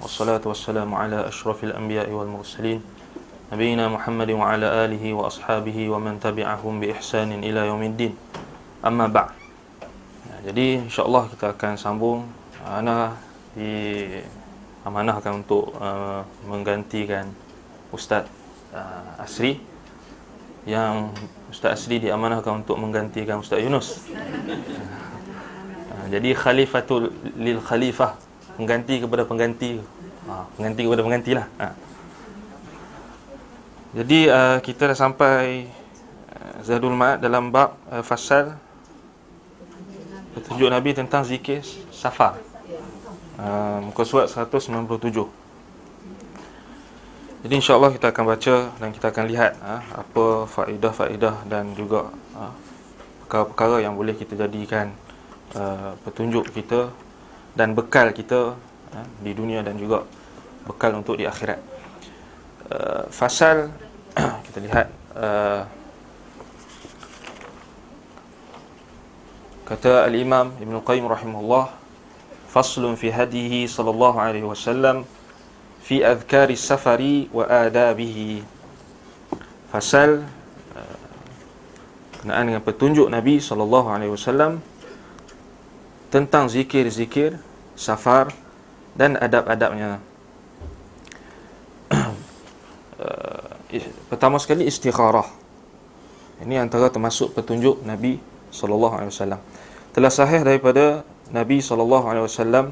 Wassalamu ala ashrafil anbiya wal mursalin. Nabiina Muhammad wa ala alihi wa ashabihi wa man tabi'ahum bi ihsanin ila yaumiddin. Amma ba' ya, Jadi insyaAllah kita akan sambung Ana di amanahkan untuk uh, menggantikan Ustaz uh, Asri. Yang Ustaz Asri diamanahkan untuk menggantikan Ustaz Yunus. Uh, Jadi khalifatul lil khalifah pengganti kepada pengganti. Ha, pengganti kepada pengganti lah. Ha. jadi uh, kita dah sampai uh, Zadul Ma'ad dalam bab uh, fasal petunjuk Nabi tentang zikir safar uh, muka surat 197 jadi insyaAllah kita akan baca dan kita akan lihat uh, apa faedah-faedah dan juga uh, perkara-perkara yang boleh kita jadikan uh, petunjuk kita dan bekal kita ha, di dunia dan juga bekal untuk di akhirat. Uh, fasal kita lihat uh, kata al-Imam Ibn Qayyim rahimahullah faslun fi hadihi sallallahu alaihi wasallam fi adhkari safari wa adabihi fasal uh, kenaan dengan petunjuk Nabi sallallahu alaihi wasallam tentang zikir-zikir safar dan adab-adabnya. uh, pertama sekali istikharah. Ini antara termasuk petunjuk Nabi sallallahu alaihi wasallam. Telah sahih daripada Nabi sallallahu alaihi wasallam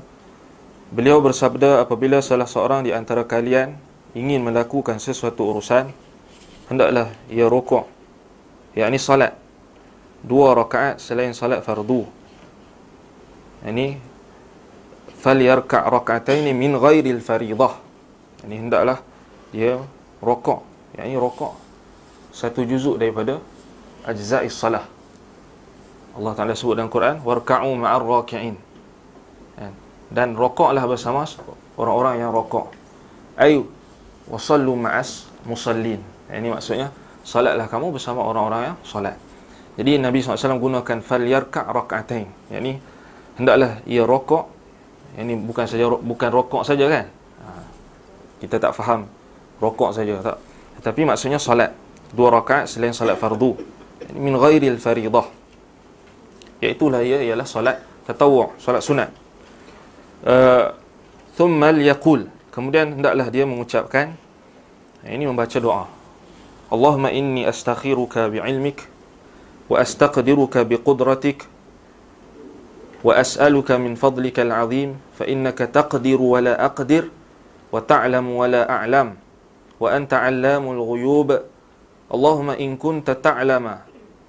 beliau bersabda apabila salah seorang di antara kalian ingin melakukan sesuatu urusan hendaklah ia rukuk yakni salat dua rakaat selain salat fardu ini falyarka' rak'ataini min ghairil faridah. Ini hendaklah dia rokok, yakni rokok satu juzuk daripada ajza'is salah. Allah Taala sebut dalam Quran warka'u ma'ar raki'in. Kan? Dan rokoklah bersama orang-orang yang rokok. Ayu wasallu ma'as musallin. Ini maksudnya salatlah kamu bersama orang-orang yang salat. Jadi Nabi SAW gunakan falyarka' rak'atain. Yakni hendaklah ia rokok. Ini bukan saja bukan rokok saja kan? Ha. kita tak faham rokok saja tak? Tetapi maksudnya solat. Dua rakaat selain solat fardu. Ini min ghairil faridah. Iaitu lah ia ialah solat tatawwu solat sunat. Uh, thumma yaqul. Kemudian hendaklah dia mengucapkan ini membaca doa. Allahumma inni astakhiruka bi'ilmik wa astaqdiruka biqudratik وأسألك من فضلك العظيم فإنك تقدر ولا أقدر وتعلم ولا أعلم وأنت علام الغيوب. اللهم إن كنت تعلم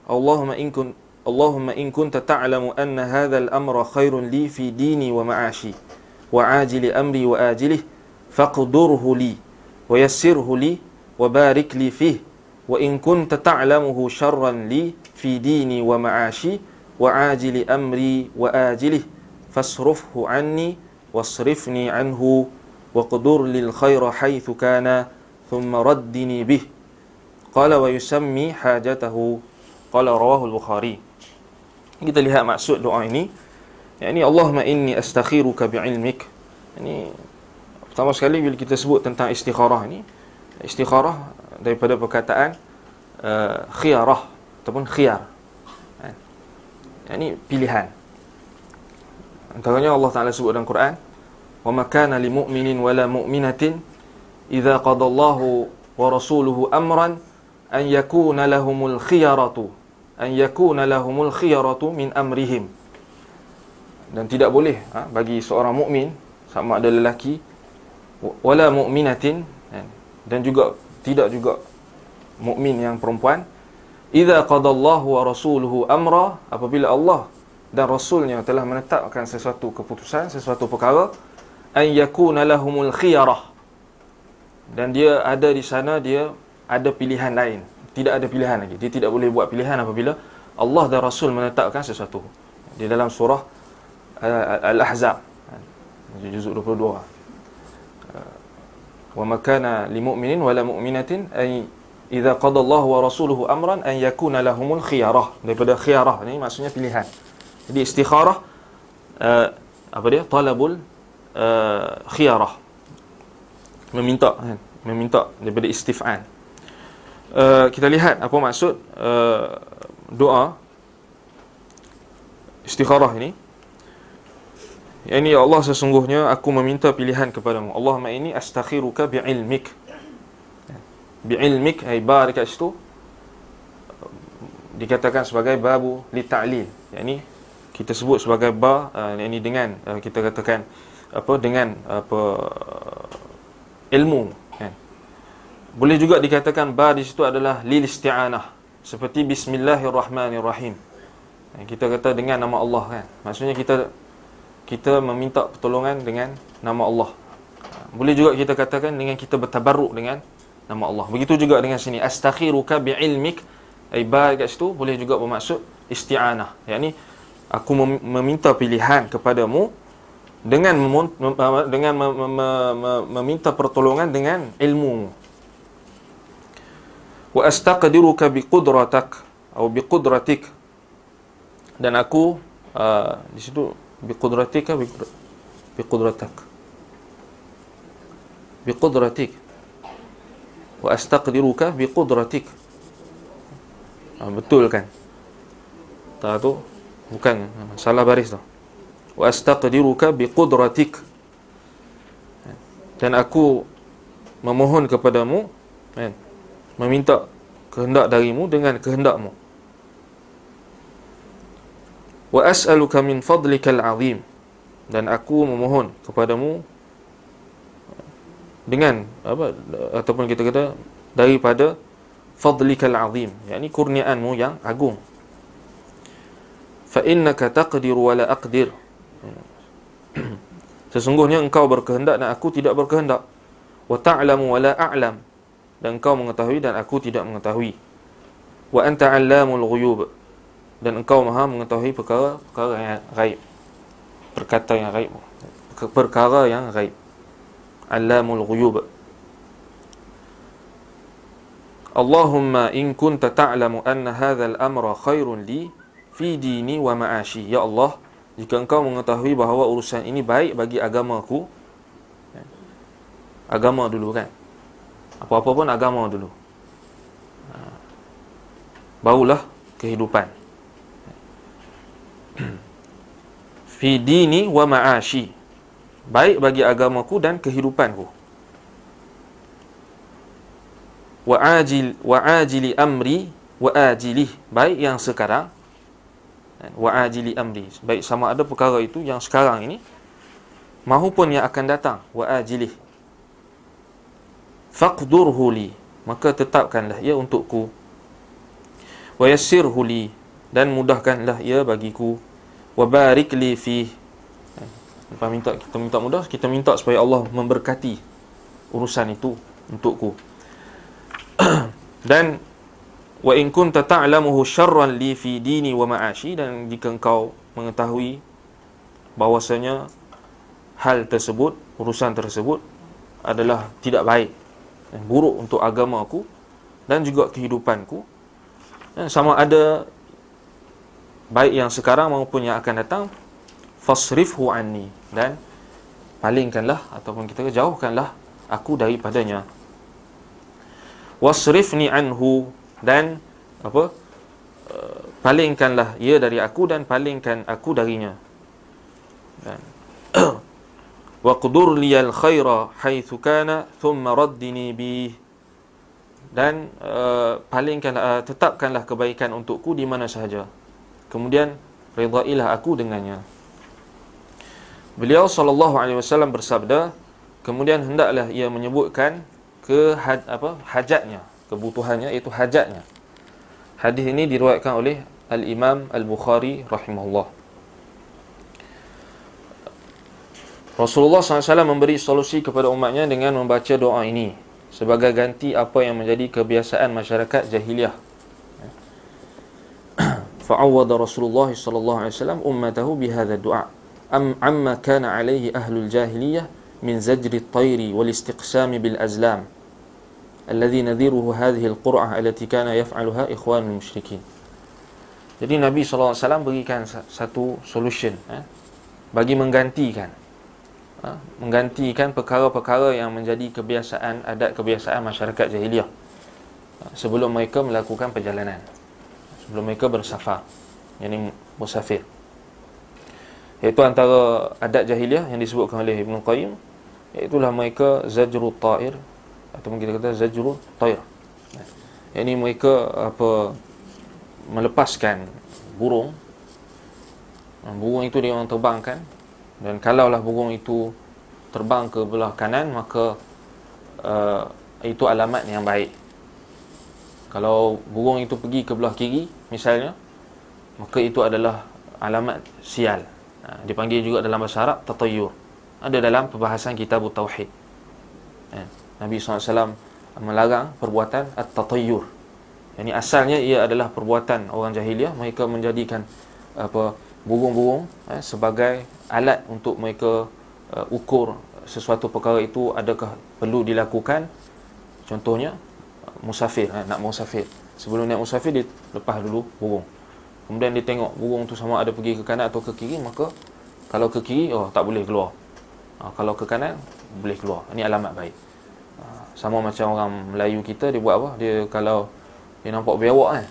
اللهم إن كنت اللهم إن كنت تعلم أن هذا الأمر خير لي في ديني ومعاشي وعاجل أمري وآجله فاقدره لي ويسره لي وبارك لي فيه وإن كنت تعلمه شرا لي في ديني ومعاشي وعاجل أمري وآجله فاصرفه عني واصرفني عنه وقدر للخير حيث كان ثم ردني به قال ويسمي حاجته قال رواه البخاري kita lihat maksud doa ini yakni Allahumma inni astakhiruka bi'ilmik ini pertama sekali bila kita sebut tentang istikharah ini istikharah daripada perkataan uh, khiyarah ataupun khiyar ini pilihan. Antaranya Allah Taala sebut dalam Quran wa makana lil mu'minin wala mu'minatin idza qadallahu wa rasuluhu amran an yakuna lahumul khiyaratu an yakuna lahumul khiyaratu min amrihim. Dan tidak boleh ha, bagi seorang mukmin sama ada lelaki wala mu'minatin dan juga tidak juga mukmin yang perempuan Idza qadallahu wa rasuluhu amra apabila Allah dan rasulnya telah menetapkan sesuatu keputusan sesuatu perkara an yakuna lahumul khiyarah. Dan dia ada di sana dia ada pilihan lain. Tidak ada pilihan lagi. Dia tidak boleh buat pilihan apabila Allah dan rasul menetapkan sesuatu. Di dalam surah uh, al-ahzab juzuk 22 uh, wa makana limu'minin wala mu'minatin ay idza qada Allah wa rasuluhu amran an yakuna lahumul khiyarah. Daripada khiyarah ni maksudnya pilihan. Jadi istikharah uh, apa dia? Talabul uh, khiyarah. Meminta kan? Meminta daripada istif'an. Uh, kita lihat apa maksud uh, doa. Istikharah ini. Yang ini ya Allah sesungguhnya aku meminta pilihan kepadamu. Allahumma ini astakhiruka bi'ilmik bi'ilmik ay bar dekat situ dikatakan sebagai babu li ta'lil yang ini kita sebut sebagai ba uh, yang ini dengan uh, kita katakan apa dengan apa ilmu kan. Boleh juga dikatakan ba di situ adalah lil isti'anah seperti bismillahirrahmanirrahim. Kita kata dengan nama Allah kan. Maksudnya kita kita meminta pertolongan dengan nama Allah. Boleh juga kita katakan dengan kita bertabarruk dengan nama Allah. Begitu juga dengan sini astakhiruka biilmik. Eh, Ibarat kat situ boleh juga bermaksud isti'anah. Yakni aku mem- meminta pilihan kepadamu dengan mem- dengan mem- mem- mem- meminta pertolongan dengan ilmu. Wa astaqdiruka biqudratak atau biqudratik. Dan aku uh, di situ biqudratika biqudratak. Biqudratik wa astaqdiruka bi qudratik ha, ah, betul kan? Tak tu bukan salah baris tu. Wa astaqdiruka bi qudratik dan aku memohon kepadamu kan meminta kehendak darimu dengan kehendakmu. Wa as'aluka min fadlikal azim. Dan aku memohon kepadamu dengan apa ataupun kita kata daripada fadlikal azim yakni kurniaanmu yang agung. Fa innaka taqdir wa la aqdir. Sesungguhnya engkau berkehendak dan aku tidak berkehendak. Wa ta'lamu wa la a'lam. Dan engkau mengetahui dan aku tidak mengetahui. Wa anta 'allamul ghuyub. Dan engkau maha mengetahui perkara-perkara yang gaib. Perkata yang gaib. Perkara yang gaib alamul ghuyub. Allahumma in kunta ta'lamu anna hadha al-amra khairun li fi dini wa ma'ashi. Ya Allah jika engkau mengetahui bahawa urusan ini baik bagi agamaku agama dulu kan? Apa-apa pun agama dulu. Ha. barulah kehidupan. Fi dini wa ma'ashi baik bagi agamaku dan kehidupanku. Wa ajil wa ajili amri wa ajili baik yang sekarang wa ajili amri. Baik sama ada perkara itu yang sekarang ini mahupun yang akan datang wa ajili faqdurhu li maka tetapkanlah ia untukku. Wa yassirhu li dan mudahkanlah ia bagiku. Wa barik li fi apa minta kita minta mudah kita minta supaya Allah memberkati urusan itu untukku. Dan wa in kunta ta'lamuhu syarran li fi dini wa ma'ashi dan jika engkau mengetahui bahwasanya hal tersebut urusan tersebut adalah tidak baik dan buruk untuk agamaku dan juga kehidupanku dan sama ada baik yang sekarang maupun yang akan datang fasrifhu anni dan palingkanlah ataupun kita jauhkanlah aku daripadanya. Wasrifni anhu dan apa uh, palingkanlah ia dari aku dan palingkan aku darinya. Dan wa qudur liyal khaira haitsu kana thumma raddini bi dan uh, palingkanlah uh, tetapkanlah kebaikan untukku di mana sahaja. Kemudian redailah aku dengannya Beliau sallallahu alaihi wasallam bersabda, kemudian hendaklah ia menyebutkan ke apa hajatnya, kebutuhannya iaitu hajatnya. Hadis ini diriwayatkan oleh Al-Imam Al-Bukhari rahimahullah. Rasulullah SAW memberi solusi kepada umatnya dengan membaca doa ini sebagai ganti apa yang menjadi kebiasaan masyarakat jahiliah. Fa'awwada Rasulullah SAW ummatahu bihadha du'a am amma kana alaihi ahlul jahiliyah min zajri at-tayri wal istiqsam bil azlam alladhi nadhiruhu hadhihi al-qur'ah allati kana yaf'aluha ikhwan al-musyrikin jadi nabi saw. berikan satu solution eh, bagi menggantikan eh, menggantikan perkara-perkara yang menjadi kebiasaan adat kebiasaan masyarakat jahiliyah ha, sebelum mereka melakukan perjalanan sebelum mereka bersafar yakni musafir iaitu antara adat jahiliah yang disebutkan oleh Ibn Qayyim iaitulah mereka zajru ta'ir atau kita kata zajru ta'ir. Yakni mereka apa melepaskan burung. Burung itu dia orang terbangkan. Dan kalaulah burung itu terbang ke belah kanan maka uh, itu alamat yang baik. Kalau burung itu pergi ke belah kiri misalnya maka itu adalah alamat sial uh, dipanggil juga dalam bahasa Arab tatayur. Ada dalam perbahasan kitab tauhid. Uh, Nabi SAW melarang perbuatan at-tatayur. Ini asalnya ia adalah perbuatan orang jahiliah. Mereka menjadikan apa burung-burung eh, sebagai alat untuk mereka uh, ukur sesuatu perkara itu adakah perlu dilakukan. Contohnya musafir eh, nak musafir. Sebelum naik musafir dia lepas dulu burung kemudian dia tengok burung tu sama ada pergi ke kanan atau ke kiri maka kalau ke kiri oh tak boleh keluar. Ha, kalau ke kanan boleh keluar. Ini alamat baik. Ha, sama macam orang Melayu kita dia buat apa? Dia kalau dia nampak bewak kan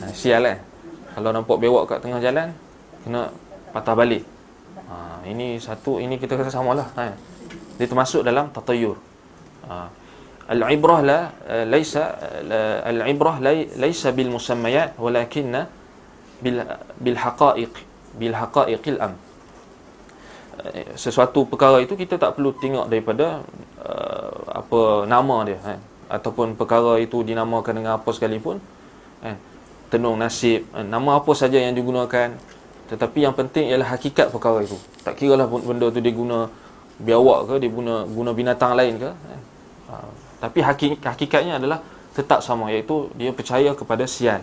ha, sial kan kalau nampak bewak kat tengah jalan kena patah balik. Ha, ini satu ini kita kata samalah ha. dia termasuk dalam tatayur ha. Al-ibrah la laisa al-ibrah laisa bil musammayat walakinna bil bil haqa'iq bil haqa'iqil am sesuatu perkara itu kita tak perlu tengok daripada uh, apa nama dia ha. ataupun perkara itu dinamakan dengan apa sekalipun ha tenung nasib eh, nama apa saja yang digunakan tetapi yang penting ialah hakikat perkara itu tak kira lah benda tu dia guna biawak ke dia guna guna binatang lain ke eh. ha, tapi hakik, hakikatnya adalah tetap sama iaitu dia percaya kepada sial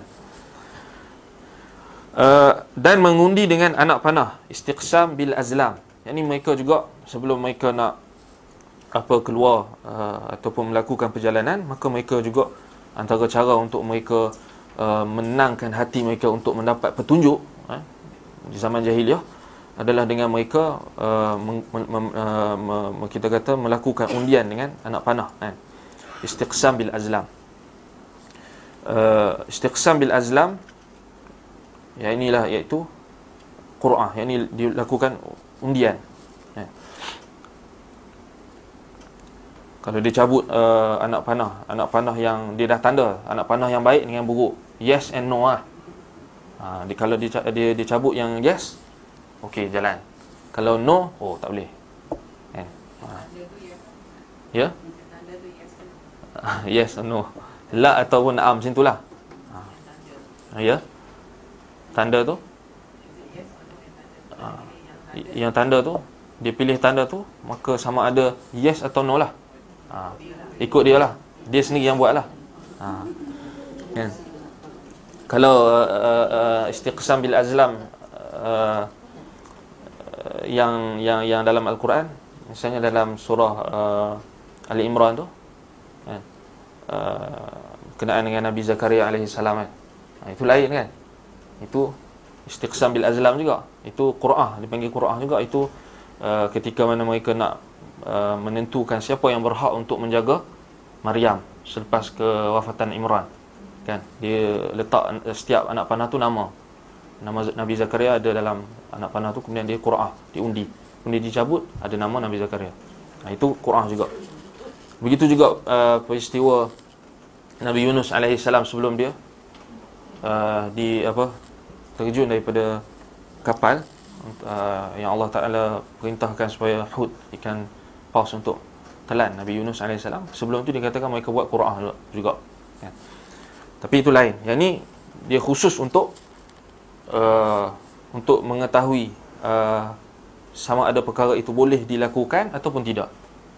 uh, dan mengundi dengan anak panah istiqsam bil azlam yang ini mereka juga sebelum mereka nak apa keluar uh, ataupun melakukan perjalanan maka mereka juga antara cara untuk mereka Uh, menangkan hati mereka untuk mendapat petunjuk eh, di zaman jahiliah adalah dengan mereka uh, mem, mem, uh, kita kata melakukan undian dengan anak panah eh. Istiqsam bil azlam. Uh, istiqsam bil azlam ya inilah iaitu Quran yang ini dilakukan undian. Kalau dia cabut uh, anak panah anak panah yang dia dah tanda anak panah yang baik dengan buruk yes and no lah ha, dia, kalau dia, dia, dia cabut yang yes okey jalan. Kalau no oh tak boleh. Kan? Ha. ya yes or no la ataupun naam macam itulah ha. ya? Tanda tu? Ha. yang tanda tu? Dia pilih tanda tu maka sama ada yes atau no lah. Ha. ikut dia lah. Dia sendiri yang buat lah. Kan? Kalau uh, uh, uh, istiqsam bil azlam uh, yang yang yang dalam al-Quran misalnya dalam surah uh, Ali Imran tu kan uh, kenaan dengan Nabi Zakaria alaihi salam kan? Ha, itu lain kan? Itu istiqsam bil azlam juga. Itu Quran dipanggil Quran juga. Itu uh, ketika mana mereka nak Uh, menentukan siapa yang berhak untuk menjaga Maryam selepas kewafatan Imran kan? Dia letak setiap anak panah tu nama. Nama Nabi Zakaria ada dalam anak panah tu kemudian dia Quran diundi. Kemudian dicabut ada nama Nabi Zakaria. Nah, itu Quran juga begitu juga uh, peristiwa Nabi Yunus alaihi salam sebelum dia uh, di apa terjun daripada kapal uh, yang Allah Taala perintahkan supaya hud ikan paus untuk telan Nabi Yunus AS sebelum tu dia katakan mereka buat Quran juga. Ya. tapi itu lain. Yang ni dia khusus untuk uh, untuk mengetahui uh, sama ada perkara itu boleh dilakukan ataupun tidak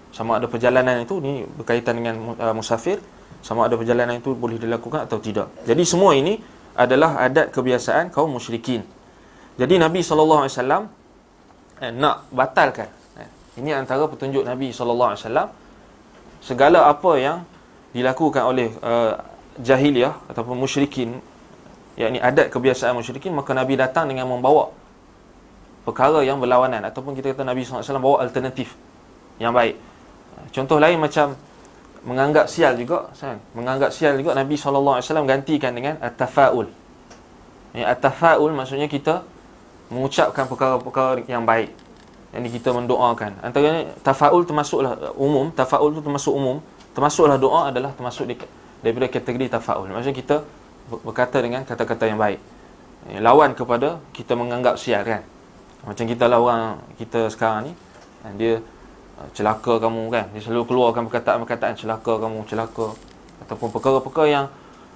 sama ada perjalanan itu ni berkaitan dengan uh, musafir sama ada perjalanan itu boleh dilakukan atau tidak. Jadi semua ini adalah adat kebiasaan kaum musyrikin. Jadi Nabi SAW eh, nak batalkan ini antara petunjuk Nabi wasallam segala apa yang dilakukan oleh uh, jahiliah ataupun musyrikin yakni adat kebiasaan musyrikin maka Nabi datang dengan membawa perkara yang berlawanan. Ataupun kita kata Nabi SAW bawa alternatif yang baik. Contoh lain macam menganggap sial juga, kan? menganggap sial juga Nabi SAW gantikan dengan at-tafaul. Ya, at-tafaul maksudnya kita mengucapkan perkara-perkara yang baik. Yang kita mendoakan. Antaranya tafaul termasuklah umum, tafaul tu termasuk umum, termasuklah doa adalah termasuk di, daripada kategori tafaul. Maksudnya kita berkata dengan kata-kata yang baik. Ya, lawan kepada kita menganggap sial kan. Macam kita lah orang kita sekarang ni, dia uh, celaka kamu kan. Dia selalu keluarkan perkataan-perkataan celaka kamu, celaka ataupun perkara-perkara yang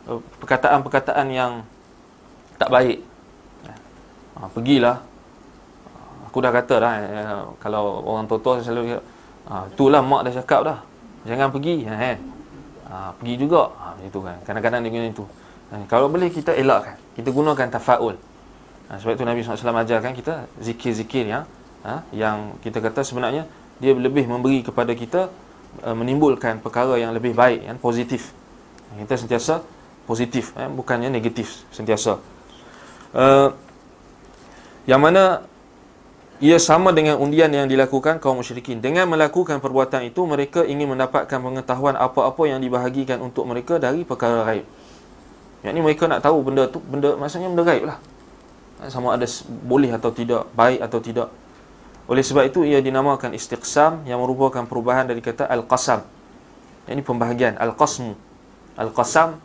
uh, perkataan-perkataan yang tak baik. Ha, pergilah. Aku dah kata dah eh, kalau orang tua-tua selalu ha, itulah mak dah cakap dah. Jangan pergi eh. ha, pergi juga. Ha, itu kan. Kadang-kadang dia guna itu. Ha, kalau boleh kita elakkan. Kita gunakan tafaul. Ha, sebab itu Nabi SAW ajarkan kita zikir-zikir ya, ha, yang kita kata sebenarnya dia lebih memberi kepada kita uh, menimbulkan perkara yang lebih baik yang positif. Kita sentiasa positif eh, bukannya negatif sentiasa. Uh, yang mana ia sama dengan undian yang dilakukan kaum musyrikin dengan melakukan perbuatan itu mereka ingin mendapatkan pengetahuan apa-apa yang dibahagikan untuk mereka dari perkara gaib yang ni mereka nak tahu benda tu benda maksudnya benda gaib lah sama ada boleh atau tidak baik atau tidak oleh sebab itu ia dinamakan istiqsam yang merupakan perubahan dari kata al-qasam. Ini pembahagian. Al-qasmu. Al-qasam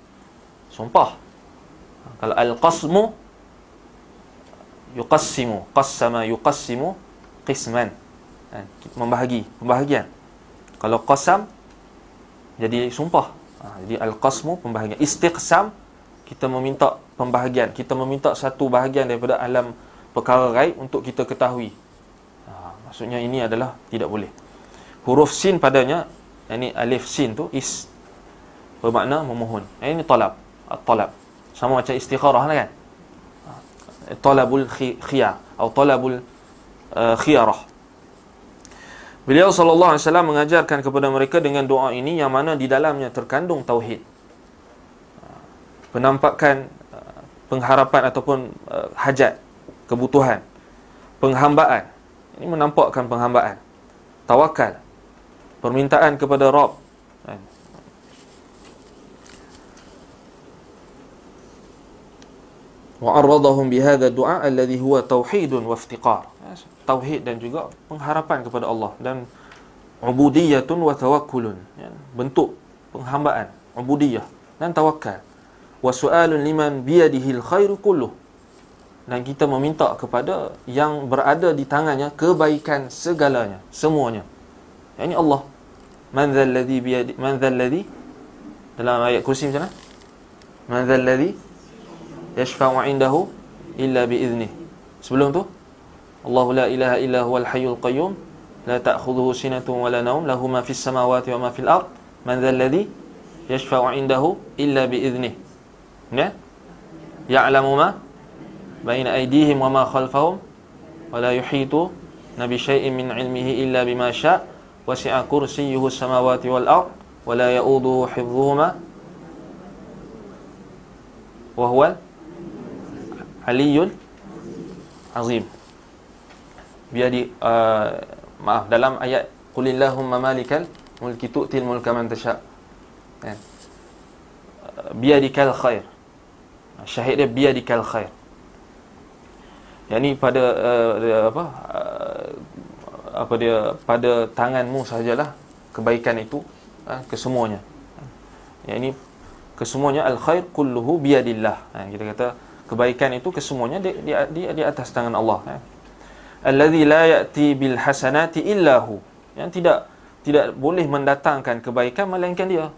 sumpah. Kalau al-qasmu yuqassimu. Qassama yuqassimu qisman. Ha, membahagi pembahagian. Kalau qasam jadi sumpah. Ha, jadi al-qasmu pembahagian. Istiqsam kita meminta pembahagian. Kita meminta satu bahagian daripada alam perkara gaib untuk kita ketahui maksudnya ini adalah tidak boleh. Huruf sin padanya ini alif sin tu is. Bermakna memohon. Ini talab. At-talab. Sama macam istikharah lah kan? Talabul khiyar. Atau talabul uh, khiyarah. Beliau sallallahu alaihi wasallam mengajarkan kepada mereka dengan doa ini yang mana di dalamnya terkandung tauhid. Penampakan uh, pengharapan ataupun uh, hajat, kebutuhan, penghambaan. Ini menampakkan penghambaan. Tawakal. Permintaan kepada Rabb. Wa'arradahum bihadha du'a alladhi huwa tauhidun wa iftiqar. Tauhid dan juga pengharapan kepada Allah dan ubudiyatun wa tawakkulun. Ya, bentuk penghambaan ubudiyah dan tawakal. Wa su'alun liman biyadihi alkhairu kulluh dan kita meminta kepada yang berada di tangannya kebaikan segalanya semuanya ini Allah man dhal ladhi biyadi man dhal dalam ayat kursi macam mana man dhal yashfa'u 'indahu illa bi'iznih. Sebelum tu Allahu la ilaha illa huwal hayyul qayyum la ta'khudhuhu sinatun wa la nawm lahu ma fis samawati wa ma fil ard man dhal ladhi yashfa'u 'indahu illa bi'iznih. Ya? Ya'lamu ma بين أيديهم وما خلفهم ولا يحيط شيء من علمه إلا بما شاء وسع كرسيه السماوات والأرض ولا يؤوده حفظهما. وهو علي عظيم بيدي ما دلم أي قل اللهم مالك الملك تؤتي الملك من تشاء. آه، بيدك الخير. شهيد بيدك الخير. Yang pada uh, apa uh, apa dia pada tanganmu sajalah kebaikan itu uh, kesemuanya yang kesemuanya al khair kulluhu biadillah ha, kita kata kebaikan itu kesemuanya di, di, di, di atas tangan Allah ya. allazi la yati bil hasanati illa hu yang tidak tidak boleh mendatangkan kebaikan melainkan dia.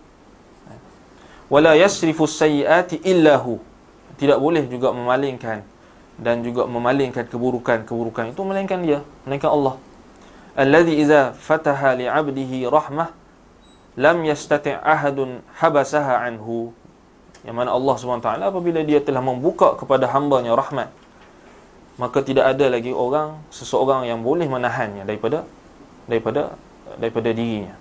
Wala yasrifu sayyiati illa hu tidak boleh juga memalingkan dan juga memalingkan keburukan-keburukan itu melainkan dia melainkan Allah. Allazi iza fataha li 'abdihi rahmah lam yastati' ahadun habasaha anhu. Yang mana Allah SWT apabila dia telah membuka kepada hambanya rahmat maka tidak ada lagi orang seseorang yang boleh menahannya daripada daripada daripada dirinya.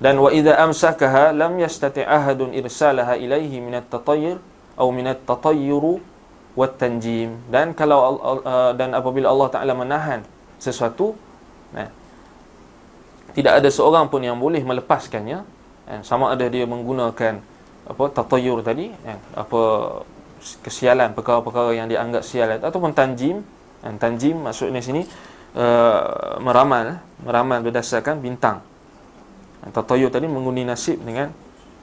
Dan wa idza amsakaha lam yastati ahadun irsalaha ilaihi min at-tatayyur aw min at-tatayyur wat tanjim dan kalau uh, dan apabila Allah Taala menahan sesuatu eh, tidak ada seorang pun yang boleh melepaskannya. Eh, sama ada dia menggunakan apa tatayur tadi eh, apa kesialan perkara-perkara yang dianggap sial ataupun tanjim. Eh, tanjim maksudnya sini uh, meramal meramal berdasarkan bintang. Eh, tatayur tadi mengundi nasib dengan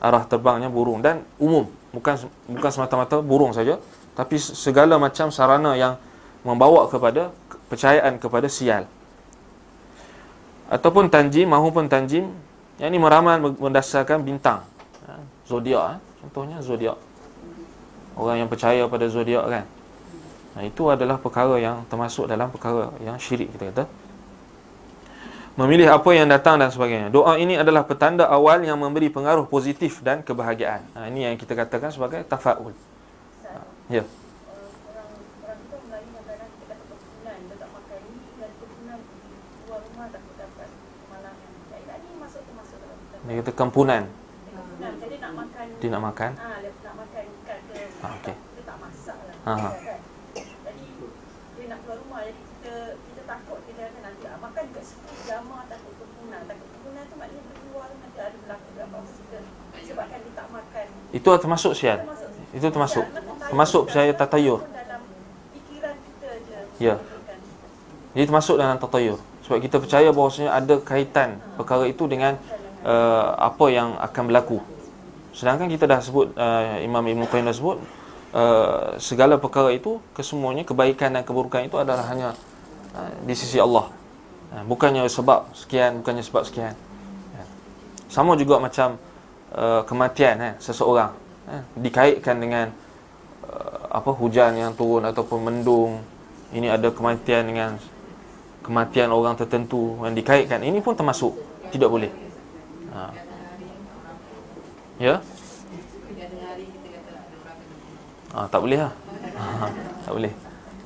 arah terbangnya burung. Dan umum bukan bukan semata-mata burung saja tapi segala macam sarana yang membawa kepada kepercayaan kepada sial. Ataupun tanjim mahupun tanjim yang ini meramal berdasarkan bintang. Ha, zodiak ha, contohnya zodiak. Orang yang percaya pada zodiak kan. Nah, itu adalah perkara yang termasuk dalam perkara yang syirik kita kata. Memilih apa yang datang dan sebagainya. Doa ini adalah petanda awal yang memberi pengaruh positif dan kebahagiaan. Ha, ini yang kita katakan sebagai tafaul Ya. Dia kata kempunan. Jadi nak makan. Dia nak makan. Ah, nak makan ikan ke. Ah, okey. Dia tak masak lah. Ha. Kan? Jadi dia nak keluar rumah jadi kita kita takut kita akan nanti makan dekat situ jama takut kempunan. Takut kempunan tu maknanya keluar nanti ada berlaku berapa sebabkan dia tak makan. Itu termasuk sial. Itu termasuk. Termasuk percaya tatayur. Ya. Jadi termasuk dalam tatayur. Sebab kita percaya bahawasanya ada kaitan perkara itu dengan uh, apa yang akan berlaku. Sedangkan kita dah sebut uh, Imam Ibn Qayyim dah sebut uh, segala perkara itu kesemuanya kebaikan dan keburukan itu adalah hanya uh, di sisi Allah. Uh, bukannya sebab sekian, bukannya sebab sekian. Uh. Sama juga macam uh, kematian eh, seseorang eh, dikaitkan dengan apa hujan yang turun ataupun mendung. Ini ada kematian dengan kematian orang tertentu yang dikaitkan. Ini pun termasuk tidak boleh. Ha. Ya? Ha, tak boleh lah. Ha, tak boleh.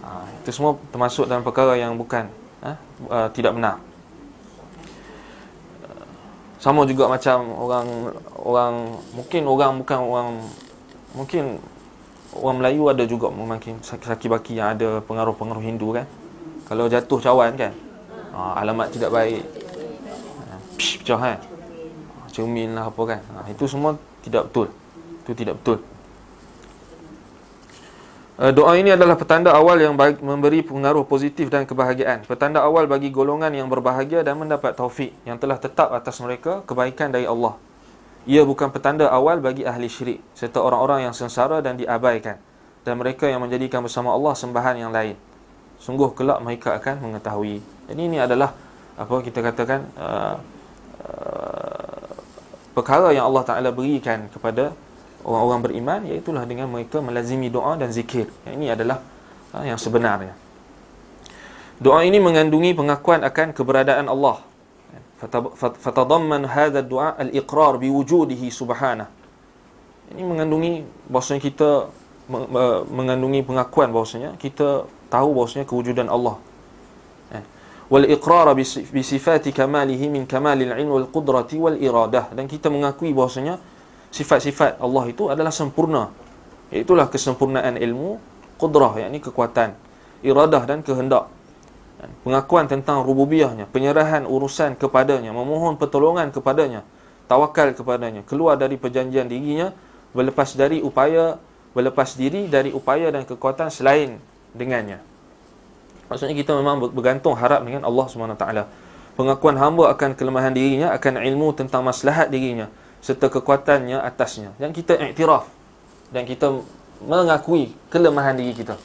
Ha, itu semua termasuk dalam perkara yang bukan ha? uh, tidak benar. Sama juga macam orang orang mungkin orang bukan orang mungkin orang Melayu ada juga mungkin sakit baki yang ada pengaruh-pengaruh Hindu kan. Kalau jatuh cawan kan. Ha, alamat tidak baik. Ha, psh, pecah kan cermin lah apa kan ha, itu semua tidak betul itu tidak betul uh, doa ini adalah petanda awal yang memberi pengaruh positif dan kebahagiaan petanda awal bagi golongan yang berbahagia dan mendapat taufik yang telah tetap atas mereka kebaikan dari Allah ia bukan petanda awal bagi ahli syirik serta orang-orang yang sengsara dan diabaikan dan mereka yang menjadikan bersama Allah sembahan yang lain sungguh kelak mereka akan mengetahui jadi ini adalah apa kita katakan uh, perkara yang Allah Taala berikan kepada orang-orang beriman iaitu dengan mereka melazimi doa dan zikir. Ini adalah ha, yang sebenarnya. Doa ini mengandungi pengakuan akan keberadaan Allah. Fatadamman hadha doa al-iqrar biwujudihi subhanahu. Ini mengandungi bahawasanya kita mengandungi pengakuan bahawasanya kita tahu bahawasanya kewujudan Allah. Wal iqrar bi sifati kamalihi min kamalil ilm wal qudrati wal iradah. Dan kita mengakui bahwasanya sifat-sifat Allah itu adalah sempurna. Itulah kesempurnaan ilmu qudrah yakni kekuatan iradah dan kehendak pengakuan tentang rububiyahnya penyerahan urusan kepadanya memohon pertolongan kepadanya tawakal kepadanya keluar dari perjanjian dirinya berlepas dari upaya berlepas diri dari upaya dan kekuatan selain dengannya Maksudnya kita memang bergantung harap dengan Allah SWT. Pengakuan hamba akan kelemahan dirinya, akan ilmu tentang maslahat dirinya, serta kekuatannya atasnya. Dan kita iktiraf. Dan kita mengakui kelemahan diri kita.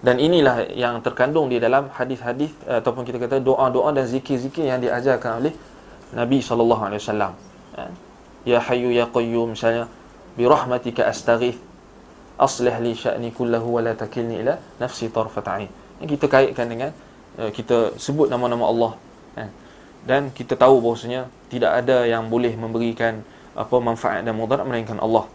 Dan inilah yang terkandung di dalam hadis-hadis ataupun kita kata doa-doa dan zikir-zikir yang diajarkan oleh Nabi SAW. Ya Hayyu Ya Qayyum misalnya. Bi rahmatika astaghith. Aslih li sya'ni kullahu wa la takilni ila nafsi tarfat ain kita kaitkan dengan uh, kita sebut nama-nama Allah dan kita tahu bahawasanya tidak ada yang boleh memberikan apa manfaat dan mudarat melainkan Allah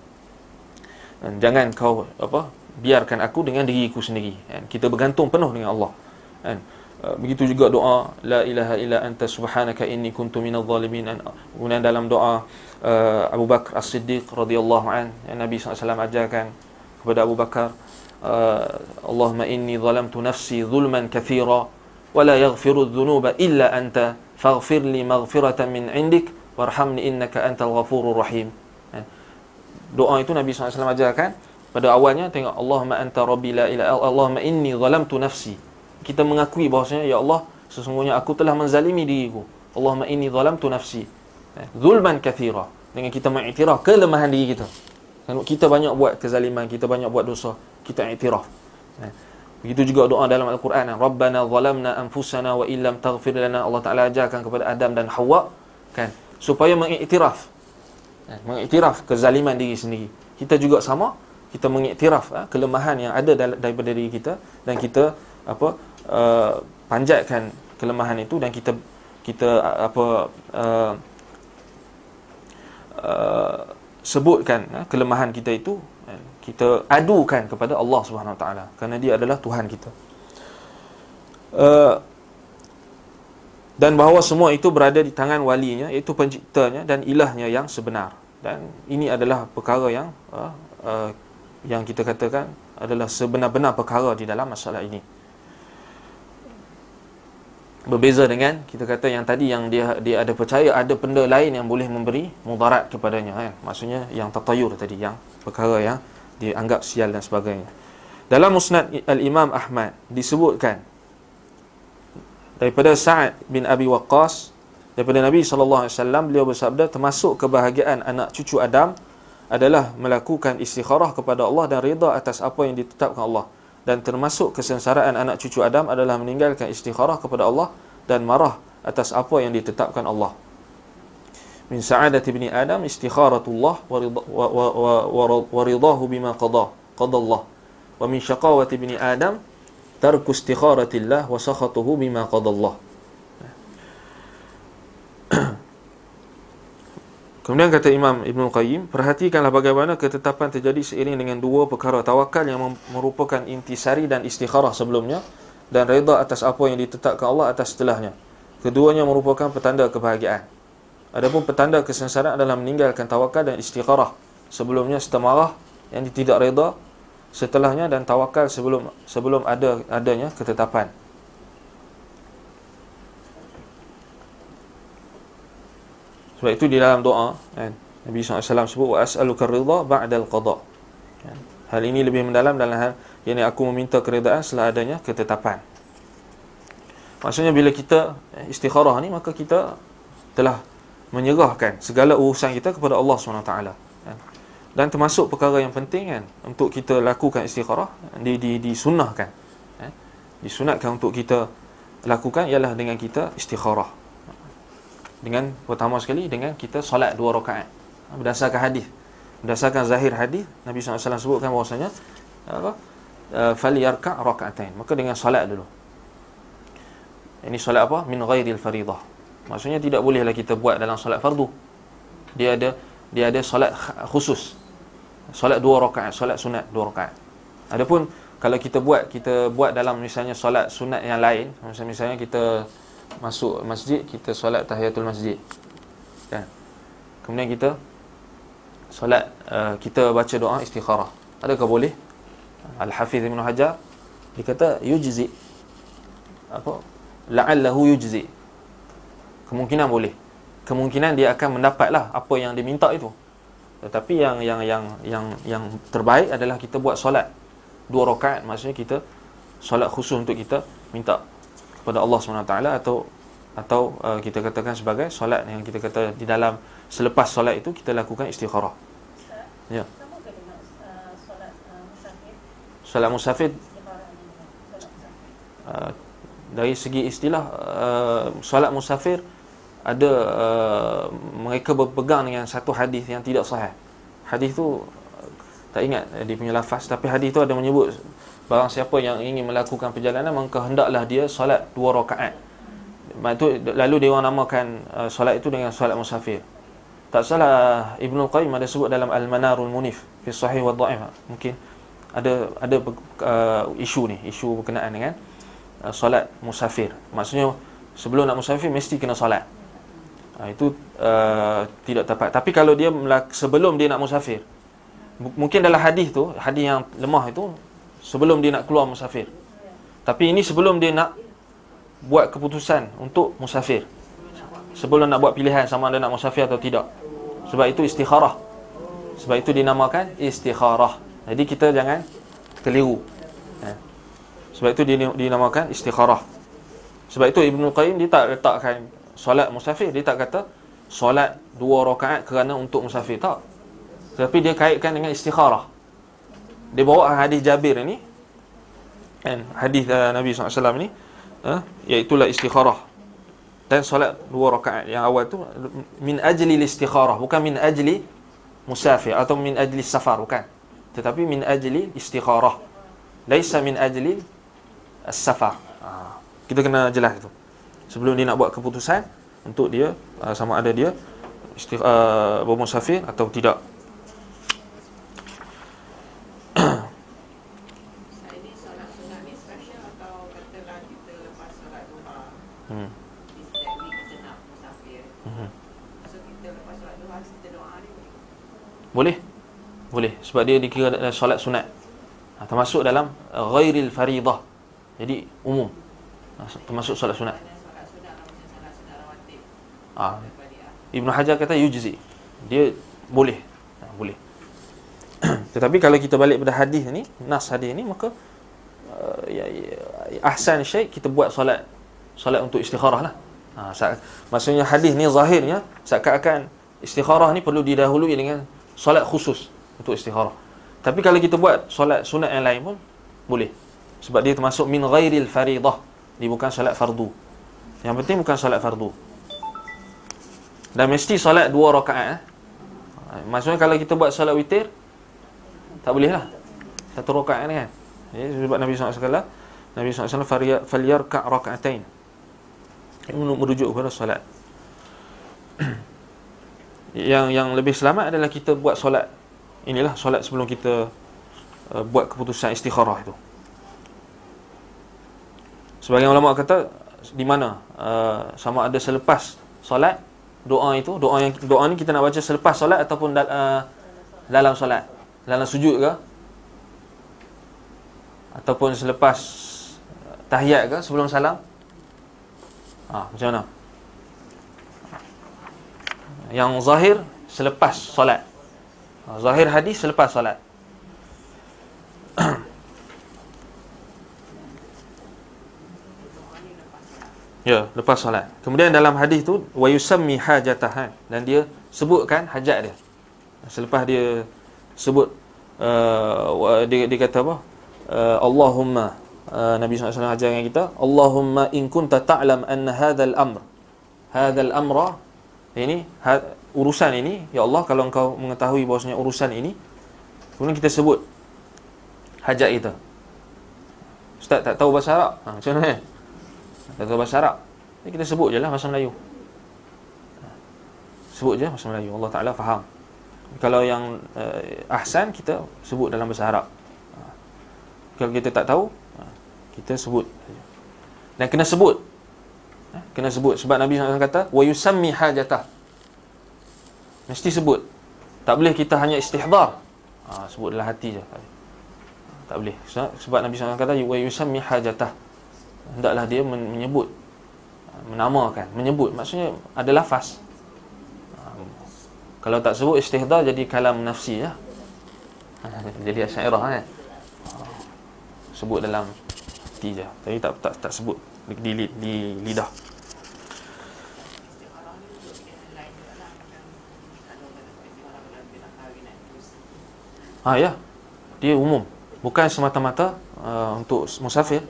jangan kau apa biarkan aku dengan diriku sendiri kan? kita bergantung penuh dengan Allah kan? Uh, begitu juga doa la ilaha illa anta subhanaka inni kuntu minadh zalimin kemudian dalam doa uh, Abu Bakar As-Siddiq radhiyallahu an yang Nabi SAW ajarkan kepada Abu Bakar uh, Allahumma inni zalamtu nafsi zulman kathira wa la yaghfiru dhunuba illa anta faghfir li maghfiratan min indik warhamni innaka antal ghafurur rahim doa itu Nabi SAW ajarkan pada awalnya tengok Allahumma anta rabbi la ilaha Allahumma inni zalamtu nafsi. Kita mengakui bahawasanya ya Allah sesungguhnya aku telah menzalimi diriku. Allahumma inni zalamtu nafsi. Eh. zulman kathira. Dengan kita mengiktiraf kelemahan diri kita. Kita banyak buat kezaliman kita banyak buat dosa kita iktiraf. Eh. begitu juga doa dalam al-Quran Rabbana zalamna anfusana wa illam taghfir lana. Allah Taala ajarkan kepada Adam dan Hawa kan supaya mengiktiraf. Eh, mengiktiraf kezaliman diri sendiri. Kita juga sama kita mengiktiraf eh, kelemahan yang ada daripada diri kita dan kita apa uh, panjatkan kelemahan itu dan kita kita apa uh, uh, sebutkan uh, kelemahan kita itu kita adukan kepada Allah Subhanahu Wa Taala kerana dia adalah Tuhan kita. Uh, dan bahawa semua itu berada di tangan walinya iaitu penciptanya dan ilahnya yang sebenar. Dan ini adalah perkara yang uh, uh, yang kita katakan adalah sebenar-benar perkara di dalam masalah ini. Berbeza dengan kita kata yang tadi yang dia dia ada percaya ada benda lain yang boleh memberi mudarat kepadanya kan? Maksudnya yang tatayur tadi yang perkara yang dianggap sial dan sebagainya. Dalam musnad al-Imam Ahmad disebutkan daripada Sa'ad bin Abi Waqqas daripada Nabi sallallahu alaihi wasallam beliau bersabda termasuk kebahagiaan anak cucu Adam adalah melakukan istikharah kepada Allah dan redha atas apa yang ditetapkan Allah dan termasuk kesengsaraan anak cucu Adam adalah meninggalkan istikharah kepada Allah dan marah atas apa yang ditetapkan Allah. Min sa'adati ibni Adam istikharatullah wa ridahu bima qada qada Allah. Wa min syaqawati ibni Adam tarku istikharatillah wa sakhatuhu bima qada Allah. Kemudian kata Imam Ibn Qayyim, perhatikanlah bagaimana ketetapan terjadi seiring dengan dua perkara tawakal yang merupakan intisari dan istikharah sebelumnya dan reda atas apa yang ditetapkan Allah atas setelahnya. Keduanya merupakan petanda kebahagiaan. Adapun petanda kesengsaraan adalah meninggalkan tawakal dan istikharah sebelumnya setemarah yang tidak reda setelahnya dan tawakal sebelum sebelum ada adanya ketetapan. Sebab itu di dalam doa kan, Nabi SAW sebut wa as'aluka ridha ba'dal qada. Kan. Hal ini lebih mendalam dalam hal yang aku meminta keredaan setelah adanya ketetapan. Maksudnya bila kita eh, istikharah ni maka kita telah menyerahkan segala urusan kita kepada Allah SWT kan. Dan termasuk perkara yang penting kan untuk kita lakukan istikharah di di disunnahkan. Kan. Disunatkan untuk kita lakukan ialah dengan kita istikharah dengan pertama sekali dengan kita solat dua rakaat. Berdasarkan hadis. Berdasarkan zahir hadis Nabi SAW sebutkan bahawasanya apa uh, falyarka rakaatain. Maka dengan solat dulu. Ini solat apa? Min ghairil faridah. Maksudnya tidak bolehlah kita buat dalam solat fardu. Dia ada dia ada solat khusus. Solat dua rakaat solat sunat dua rakaat. Adapun kalau kita buat kita buat dalam misalnya solat sunat yang lain misalnya kita masuk masjid kita solat tahiyatul masjid. Kan kemudian kita solat uh, kita baca doa istikharah. Adakah boleh? Al hafiz ibn hajar dia kata yujzi. Apa? La'allahu yujzi. Kemungkinan boleh. Kemungkinan dia akan mendapatlah apa yang diminta itu. Tetapi yang yang yang yang yang terbaik adalah kita buat solat dua rakaat. Maksudnya kita solat khusus untuk kita minta kepada Allah SWT atau atau uh, kita katakan sebagai solat yang kita kata di dalam selepas solat itu kita lakukan istikharah. Ya. Solat musafir uh, dari segi istilah uh, solat musafir ada uh, mereka berpegang dengan satu hadis yang tidak sahih. Hadis tu tak ingat dia punya lafaz tapi hadis tu ada menyebut Barang siapa yang ingin melakukan perjalanan Maka hendaklah dia solat dua rakaat. Itu, Lalu dia orang namakan uh, solat itu dengan solat musafir. Tak salah Ibn Qayyim ada sebut dalam Al-Manarul Munif Fi sahih wa da'if. Mungkin ada ada uh, isu ni Isu berkenaan dengan uh, solat musafir. Maksudnya sebelum nak musafir mesti kena solat. Uh, Itu uh, tidak tepat. Tapi kalau dia sebelum dia nak musafir Mungkin dalam hadis tu Hadis yang lemah itu sebelum dia nak keluar musafir. Tapi ini sebelum dia nak buat keputusan untuk musafir. Sebelum nak buat pilihan sama ada nak musafir atau tidak. Sebab itu istikharah. Sebab itu dinamakan istikharah. Jadi kita jangan keliru. Ya. Sebab itu dinamakan istikharah. Sebab itu Ibnu Qayyim dia tak letakkan solat musafir, dia tak kata solat dua rakaat kerana untuk musafir tak. Tapi dia kaitkan dengan istikharah. Dia bawa hadis Jabir ini kan? Hadis uh, Nabi SAW ni uh, iaitu lah istikharah. Dan solat dua rakaat. Yang awal tu min ajli istikharah bukan min ajli musafir atau min ajli safar bukan. Tetapi min ajli istikharah. Laisa min ajli as-safar ha. kita kena jelas itu sebelum dia nak buat keputusan untuk dia uh, sama ada dia istikh uh, bermusafir atau tidak Boleh? Boleh. Sebab dia dikira dalam solat sunat. Ha, termasuk dalam uh, ghairil faridah. Jadi umum. Ha, termasuk solat sunat. Ha, Ibn Hajar kata yujzi. Dia boleh. Ha, boleh. Tetapi kalau kita balik pada hadis ni, nas hadis ni, maka uh, ahsan syait kita buat solat solat untuk istikharah lah. Ha, saat, maksudnya hadis ni zahirnya seakan-akan istikharah ni perlu didahului dengan solat khusus untuk istikharah. Tapi kalau kita buat solat sunat yang lain pun boleh. Sebab dia termasuk min ghairil faridah. Dia bukan solat fardu. Yang penting bukan solat fardu. Dan mesti solat dua rakaat eh. Maksudnya kalau kita buat solat witir tak boleh lah. Satu rakaat ni kan. Ya, sebab Nabi SAW Nabi SAW falyarka' raka'atain. Ini merujuk kepada solat. Yang yang lebih selamat adalah kita buat solat. Inilah solat sebelum kita uh, buat keputusan istikharah itu. Sebagian ulama kata di mana uh, sama ada selepas solat doa itu doa yang doa ni kita nak baca selepas solat ataupun da, uh, dalam solat. Dalam sujud ke? Ataupun selepas tahiyat ke sebelum salam? Ah macam mana yang zahir selepas solat. Ha, zahir hadis selepas solat. ya, lepas solat. Kemudian dalam hadis tu wa yusammi hajatah dan dia sebutkan hajat dia. Selepas dia sebut uh, dia, dia kata apa? Uh, Allahumma uh, Nabi SAW ajar kita Allahumma in kunta ta'lam anna hadzal amr hadzal amra ini ha, urusan ini ya Allah kalau engkau mengetahui bahawasanya urusan ini kemudian kita sebut hajat kita. Ustaz tak tahu bahasa Arab? Ha, macam mana? Tak tahu bahasa Arab. Jadi kita sebut je lah bahasa Melayu. Sebut je bahasa Melayu. Allah Ta'ala faham. Kalau yang uh, ahsan kita sebut dalam bahasa Arab. Ha. kalau kita tak tahu ha, kita sebut. Dan kena sebut kena sebut. Sebab Nabi SAW kata wa yusammi hajatah. Mesti sebut. Tak boleh kita hanya istihdar. Ha, sebut dalam hati je. Tak boleh. Sebab Nabi SAW kata wa yusammi hajatah. Hendaklah dia menyebut. Menamakan menyebut. Maksudnya ada lafaz. Ha, kalau tak sebut istihdar jadi kalam nafsi ya jadi asyairah kan? Sebut dalam hati je. Tapi tak tak tak sebut di, di, di lidah Ha ya. Dia umum. Bukan semata-mata uh, untuk musafir.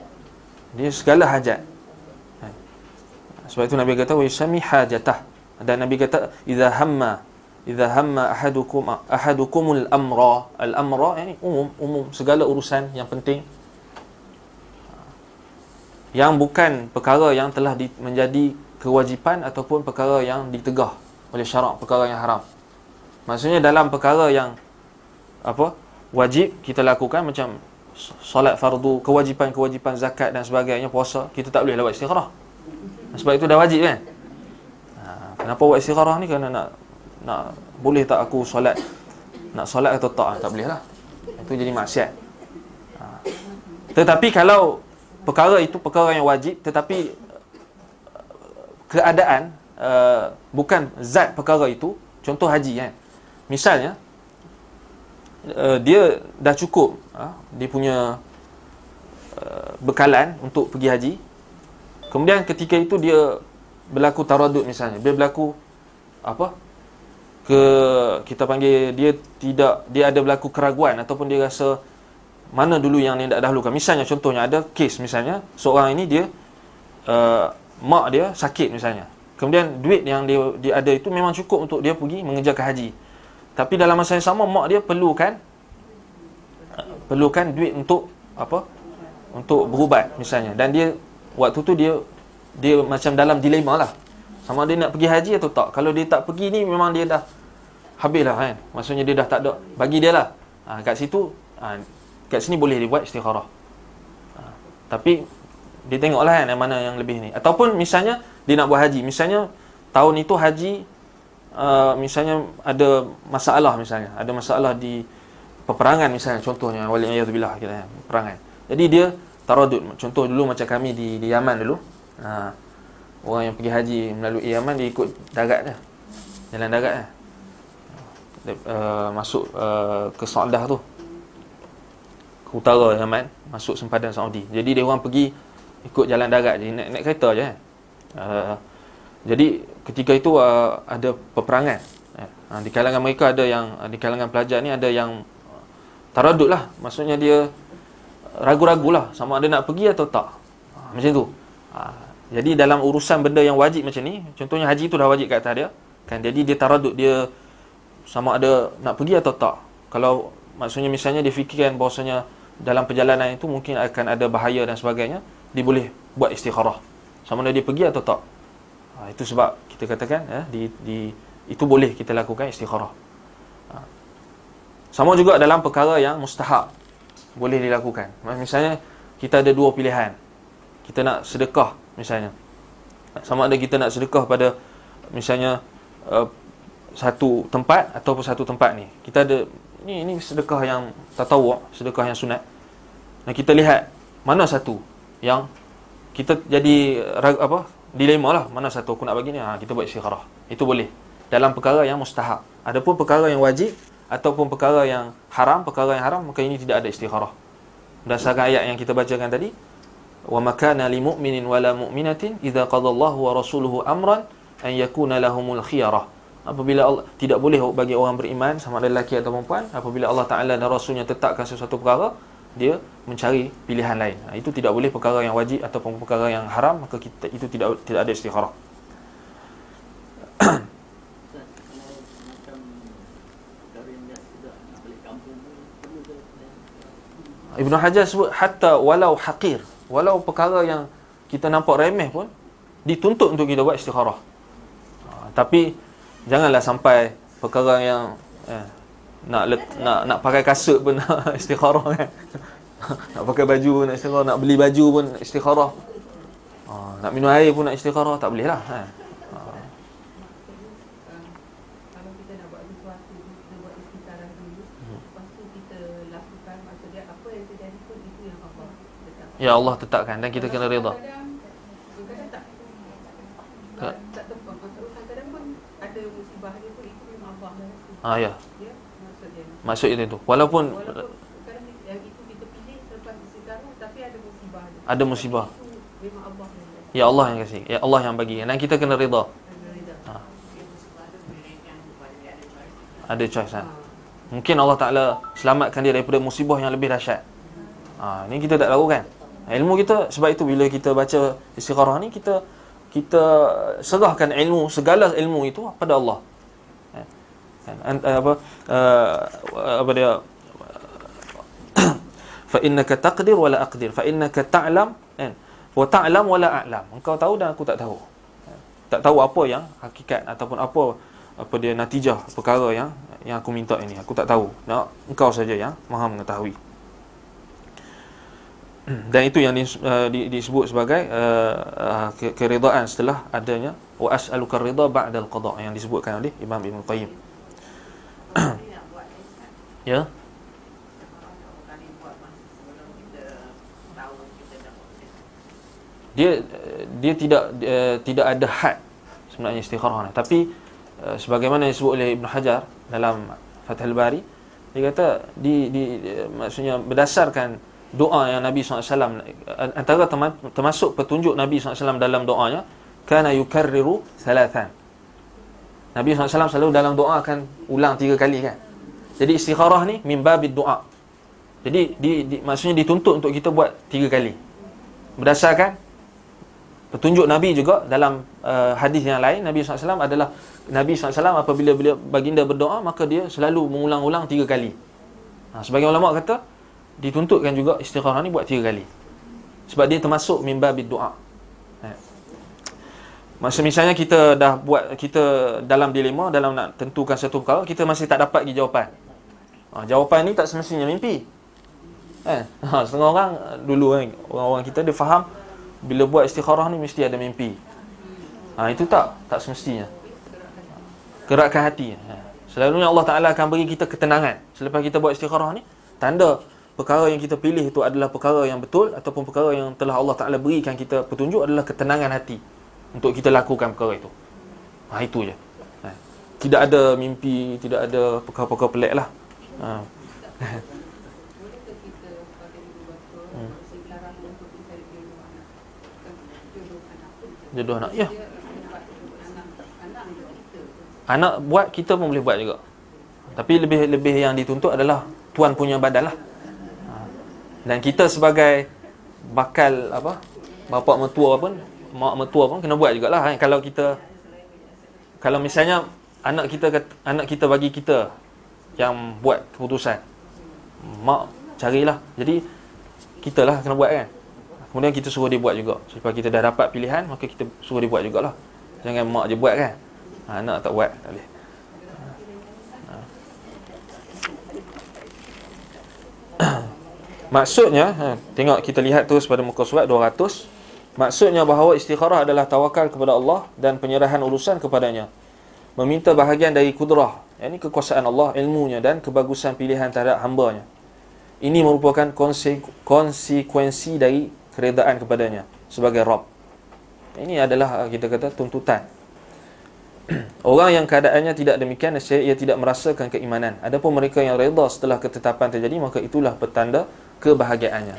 Dia segala hajat. Ha. Sebab itu Nabi kata wa yusami hajatah. Dan Nabi kata idza hamma idza hamma ahadukum ahadukumul amra al amra yani umum umum segala urusan yang penting yang bukan perkara yang telah di, menjadi kewajipan ataupun perkara yang ditegah oleh syarak perkara yang haram maksudnya dalam perkara yang apa wajib kita lakukan macam solat fardu, kewajipan-kewajipan zakat dan sebagainya, puasa, kita tak boleh lewat istikharah. Sebab itu dah wajib kan? Ha, kenapa buat istikharah ni? Kerana nak nak boleh tak aku solat nak solat atau tak? Tak boleh lah. Itu jadi maksiat. Ha, Tetapi kalau perkara itu perkara yang wajib tetapi keadaan uh, bukan zat perkara itu contoh haji kan. Misalnya uh, dia dah cukup uh, dia punya uh, bekalan untuk pergi haji. Kemudian ketika itu dia berlaku taradud misalnya dia berlaku apa ke kita panggil dia tidak dia ada berlaku keraguan ataupun dia rasa mana dulu yang dia nak dahulukan? Misalnya contohnya ada kes misalnya seorang ini dia uh, mak dia sakit misalnya. Kemudian duit yang dia, dia ada itu memang cukup untuk dia pergi mengejarkan haji. Tapi dalam masa yang sama mak dia perlukan perlukan duit untuk apa? Untuk berubat misalnya. Dan dia waktu tu dia dia macam dalam dilema lah. Sama dia nak pergi haji atau tak? Kalau dia tak pergi ni memang dia dah habis lah kan? Maksudnya dia dah tak ada bagi dia lah. Ha, kat situ ha, kat sini boleh dibuat istikharah. Ha, tapi dia tengoklah kan yang mana yang lebih ni. Ataupun misalnya dia nak buat haji. Misalnya tahun itu haji uh, misalnya ada masalah misalnya. Ada masalah di peperangan misalnya. Contohnya wali ayatubillah kita kan peperangan. Jadi dia taradud. Contoh dulu macam kami di di Yaman dulu. Ha, orang yang pergi haji melalui Yaman dia ikut darat dia. Jalan darat dia uh, masuk uh, ke Saudah tu utara Yaman masuk sempadan Saudi. Jadi dia orang pergi ikut jalan darat je naik, naik kereta je kan. Uh, jadi ketika itu uh, ada peperangan. Uh, di kalangan mereka ada yang uh, di kalangan pelajar ni ada yang taradud lah. Maksudnya dia ragu-ragu lah sama ada nak pergi atau tak. Uh, macam tu. Uh, jadi dalam urusan benda yang wajib macam ni, contohnya haji tu dah wajib kat atas dia. Kan jadi dia taradud dia sama ada nak pergi atau tak kalau maksudnya misalnya dia fikirkan bahawasanya dalam perjalanan itu mungkin akan ada bahaya dan sebagainya dia boleh buat istikharah. Sama ada dia pergi atau tak. Ha, itu sebab kita katakan ya, di, di itu boleh kita lakukan istikharah. Ha. sama juga dalam perkara yang mustahab boleh dilakukan. Misalnya kita ada dua pilihan. Kita nak sedekah misalnya. Sama ada kita nak sedekah pada misalnya uh, satu tempat ataupun satu tempat ni. Kita ada ni ini sedekah yang tatawwu, sedekah yang sunat. Dan kita lihat mana satu yang kita jadi apa? Dilema lah mana satu aku nak bagi ni. Ha, kita buat istikharah. Itu boleh. Dalam perkara yang mustahab. Adapun perkara yang wajib ataupun perkara yang haram, perkara yang haram maka ini tidak ada istikharah. Berdasarkan ayat yang kita bacakan tadi, wa makana lil mu'minin wala mu'minatin idza qadallahu wa rasuluhu amran an yakuna lahumul khiyarah apabila Allah tidak boleh bagi orang beriman sama ada lelaki atau perempuan apabila Allah Taala dan rasulnya tetapkan sesuatu perkara dia mencari pilihan lain. Ha, itu tidak boleh perkara yang wajib ataupun perkara yang haram maka kita itu tidak tidak ada istikharah. Ibnu Hajar sebut hatta walau haqir. Walau perkara yang kita nampak remeh pun dituntut untuk kita buat istikharah. Ha, tapi janganlah sampai perkara yang eh, nak let, nak nak pakai kasut pun nak istikharah kan nak pakai baju pun nak istikharah nak beli baju pun istikharah ha, nak minum air pun nak istikharah tak boleh lah eh. Ya Allah tetapkan dan kita kena reda. Ah ya. Maksud itu tu. Walaupun, ada musibah. Ya Allah yang kasih. Ya Allah yang bagi. Dan kita kena rida. Ha. Ada choice ha. Mungkin Allah Taala selamatkan dia daripada musibah yang lebih dahsyat. Ha, ini kita tak tahu kan. Ilmu kita sebab itu bila kita baca istikharah ni kita kita serahkan ilmu segala ilmu itu pada Allah kan apa uh, apa dia? Fa innaka taqdir wala aqdir. Fa innaka ta'lam. Kan wa ta'lam wala a'lam. Engkau tahu dan aku tak tahu. Tak tahu apa yang hakikat ataupun apa apa dia natijah perkara yang yang aku minta ini. Aku tak tahu. Nah, engkau saja yang maha mengetahui. Dan itu yang uh, disebut sebagai uh, uh, keridaan setelah adanya wa as'aluka ridha ba'da al-qada yang disebutkan oleh Imam Ibn Qayyim ya? Dia dia tidak uh, tidak ada had sebenarnya istikharah tapi uh, sebagaimana yang disebut oleh Ibn Hajar dalam Fathul Bari dia kata di, di maksudnya berdasarkan doa yang Nabi SAW antara termasuk petunjuk Nabi SAW dalam doanya kana yukarriru thalathan Nabi SAW selalu dalam doa akan ulang tiga kali kan. Jadi istikharah ni mimbabid doa. Jadi di, di, maksudnya dituntut untuk kita buat tiga kali. Berdasarkan petunjuk Nabi juga dalam uh, hadis yang lain Nabi SAW adalah Nabi SAW apabila beliau baginda berdoa maka dia selalu mengulang-ulang tiga kali. Ha, sebagai ulama kata dituntutkan juga istikharah ni buat tiga kali. Sebab dia termasuk mimba doa. Masa misalnya kita dah buat kita dalam dilema dalam nak tentukan satu perkara kita masih tak dapat lagi jawapan. Ha, jawapan ni tak semestinya mimpi. Eh, ha, setengah orang dulu kan orang-orang kita dia faham bila buat istikharah ni mesti ada mimpi. Ha, itu tak, tak semestinya. Gerakkan hati. Ha. Selalunya Allah Ta'ala akan bagi kita ketenangan. Selepas kita buat istikharah ni, tanda perkara yang kita pilih itu adalah perkara yang betul ataupun perkara yang telah Allah Ta'ala berikan kita petunjuk adalah ketenangan hati untuk kita lakukan perkara itu. Ha, itu je. Ha. Tidak ada mimpi, tidak ada perkara-perkara pelik lah. Ha. jodoh anak. Ya. Anak buat kita pun boleh buat juga. Tapi lebih lebih yang dituntut adalah tuan punya badan lah. Ha. Dan kita sebagai bakal apa? Bapa mertua pun, mak mertua pun kena buat jugalah kan kalau kita kalau misalnya anak kita anak kita bagi kita yang buat keputusan. Mak carilah. Jadi kita lah kena buat kan. Kemudian kita suruh dia buat juga. Sebab kita dah dapat pilihan, maka kita suruh dia buat jugalah. Jangan mak je buat kan. Ha, anak tak buat, tak boleh. Maksudnya, ha, tengok kita lihat terus pada muka surat 200. Maksudnya bahawa istikharah adalah tawakal kepada Allah dan penyerahan urusan kepadanya. Meminta bahagian dari kudrah. Yang ini kekuasaan Allah, ilmunya dan kebagusan pilihan terhadap hambanya. Ini merupakan konsekuensi dari keredaan kepadanya sebagai Rabb. Ini adalah uh, kita kata tuntutan. Orang yang keadaannya tidak demikian, ia tidak merasakan keimanan. Adapun mereka yang reda setelah ketetapan terjadi, maka itulah petanda kebahagiaannya.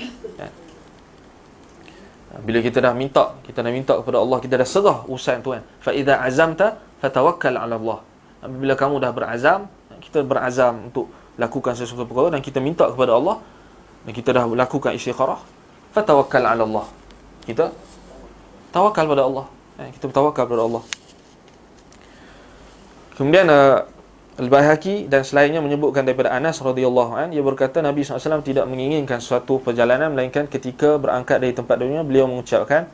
Bila kita dah minta, kita dah minta kepada Allah, kita dah serah urusan tuan. Fa idza azamta fatawakkal 'ala Allah. Bila kamu dah berazam, kita berazam untuk lakukan sesuatu perkara dan kita minta kepada Allah dan kita dah lakukan istikharah, fatawakkal ala Allah. Kita tawakal pada Allah. Eh, kita bertawakal pada Allah. Kemudian uh, Al-Baihaqi dan selainnya menyebutkan daripada Anas radhiyallahu an ia berkata Nabi SAW tidak menginginkan suatu perjalanan melainkan ketika berangkat dari tempat dunia beliau mengucapkan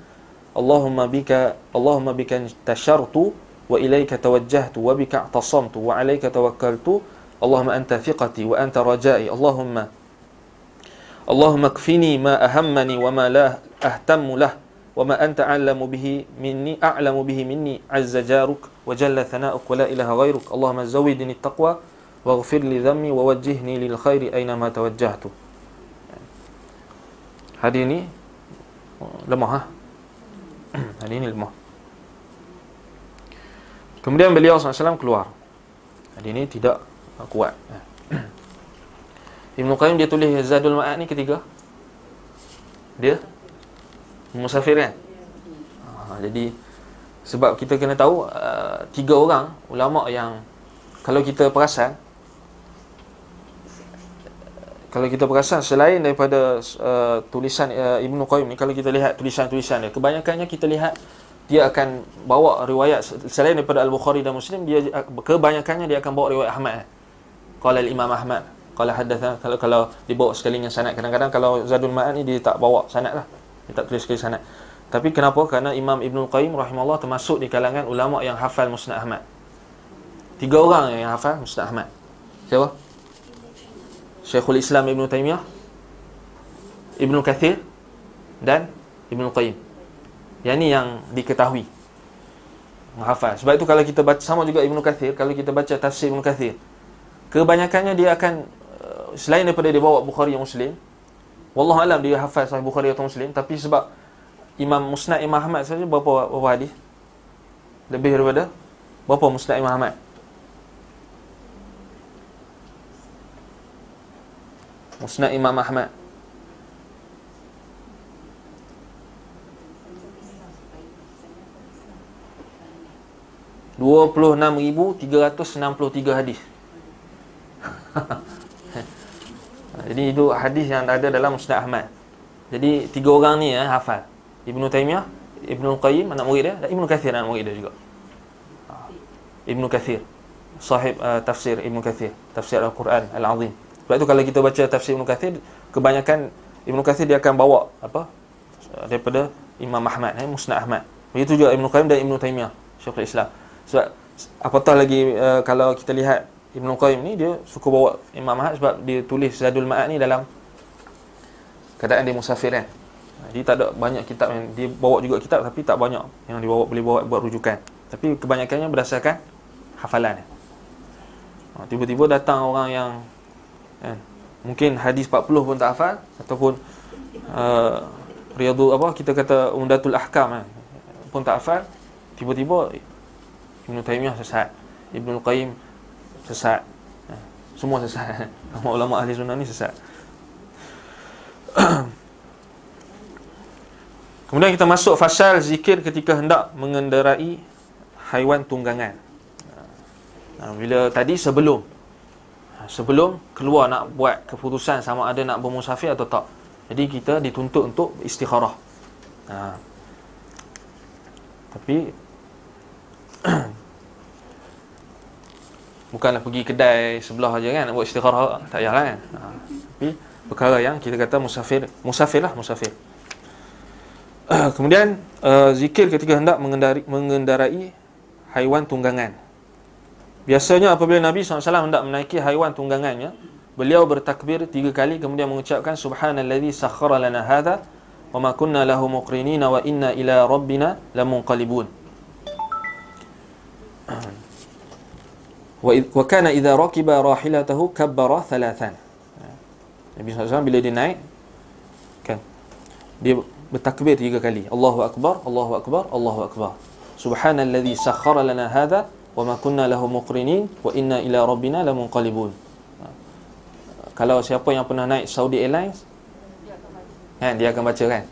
Allahumma bika Allahumma bika tashartu wa ilaika tawajjahtu wa bika tasamtu wa alaika tawakkaltu. Allahumma anta thiqati wa anta rajai. Allahumma Allahumma kfini ma ahammani wa ma la ahtammu lah. وما أنت أعلم به مني أعلم به مني عز جارك وجل ثناؤك ولا إله غيرك. اللهم زودني التقوى واغفر لي ذمي ووجهني للخير أينما توجهت. هديني لمها هديني لمها Kemudian beliau SAW keluar. Hal هديني tidak أقوى. Ibn Qayyim dia tulis Zadul Ma'at ni ketiga. Dia Musafir kan? Ha, Jadi Sebab kita kena tahu uh, Tiga orang ulama yang Kalau kita perasan Kalau kita perasan Selain daripada uh, Tulisan uh, Ibn Qayyim ni Kalau kita lihat tulisan-tulisan dia Kebanyakannya kita lihat Dia akan bawa riwayat Selain daripada Al-Bukhari dan Muslim dia Kebanyakannya dia akan bawa riwayat Ahmad. Qala Imam Ahmad kalau hadatha kalau kalau dibawa sekali dengan sanad. Kadang-kadang kalau Zadul Ma'ad ni dia tak bawa sanad lah tak tulis sekali sanad tapi kenapa? Kerana Imam Ibn Qayyim rahimahullah termasuk di kalangan ulama yang hafal Musnad Ahmad. Tiga orang yang hafal Musnad Ahmad. Siapa? Syekhul Islam Ibn Taymiyah Ibn Kathir dan Ibn Qayyim yang ni yang diketahui. Menghafal. Sebab itu kalau kita baca sama juga Ibn Kathir kalau kita baca tafsir Ibn Kathir kebanyakannya dia akan selain daripada dia bawa Bukhari yang Muslim Wallah alam dia hafal Sahih Bukhari atau Muslim Tapi sebab Imam Musnad Imam Ahmad saja berapa berapa hadis? Lebih daripada berapa Musnad Imam Ahmad? Musnad Imam Ahmad 26,363 hadis Jadi itu hadis yang ada dalam Musnad Ahmad. Jadi tiga orang ni eh, hafal. Ibnu Taymiyah Ibnu Qayyim anak murid dia dan Ibnu Kathir anak murid dia juga. Ibnu Kathir. Sahib uh, tafsir Ibnu Kathir Tafsir Al-Quran Al-Azim. Sebab itu kalau kita baca tafsir Ibnu Kathir Kebanyakan Ibnu Kathir dia akan bawa Apa Daripada Imam Ahmad eh, Musnad Ahmad. Begitu juga Ibnu Qayyim dan Ibnu Taymiyah Syekhul Islam. Sebab apatah lagi uh, kalau kita lihat Ibn Qayyim ni dia suka bawa Imam Ahmad sebab dia tulis Zadul Ma'ad ni dalam keadaan dia musafir kan. Dia tak ada banyak kitab yang dia bawa juga kitab tapi tak banyak yang dia bawa boleh bawa buat rujukan. Tapi kebanyakannya berdasarkan hafalan. Ha, tiba-tiba datang orang yang kan, mungkin hadis 40 pun tak hafal ataupun uh, riyadu apa kita kata Umdatul Ahkam kan, pun tak hafal tiba-tiba Ibn Taymiyah sesat Ibn Qayyim sesat. Semua sesat. Ulama ahli sunnah ni sesat. Kemudian kita masuk fasal zikir ketika hendak mengendarai haiwan tunggangan. Bila tadi sebelum. Sebelum keluar nak buat keputusan sama ada nak bermusafir atau tak. Jadi kita dituntut untuk istikharah. Ha. Tapi bukanlah pergi kedai sebelah aja kan buat istikharah tak payahlah kan. Ha. tapi perkara yang kita kata musafir musafir lah musafir. Kemudian uh, zikir ketika hendak mengendari, mengendarai haiwan tunggangan. Biasanya apabila Nabi SAW hendak menaiki haiwan tunggangannya beliau bertakbir tiga kali kemudian mengucapkan subhanalladzi sakhkhara lana hadha wa ma kunna lahu muqrinina wa inna ila rabbina lamunqalibun wa kana idza raqiba rahilatahu kabbara thalathan. Nabi SAW bila dia naik kan dia bertakbir tiga kali. Allahu akbar Allahu akbar Allahu akbar. Subhanalladzi sakhkhara lana hadha wa ma kunna lahu muqrinin wa inna ila rabbina lamunqalibun. Kalau siapa yang pernah naik Saudi Airlines kan dia akan baca kan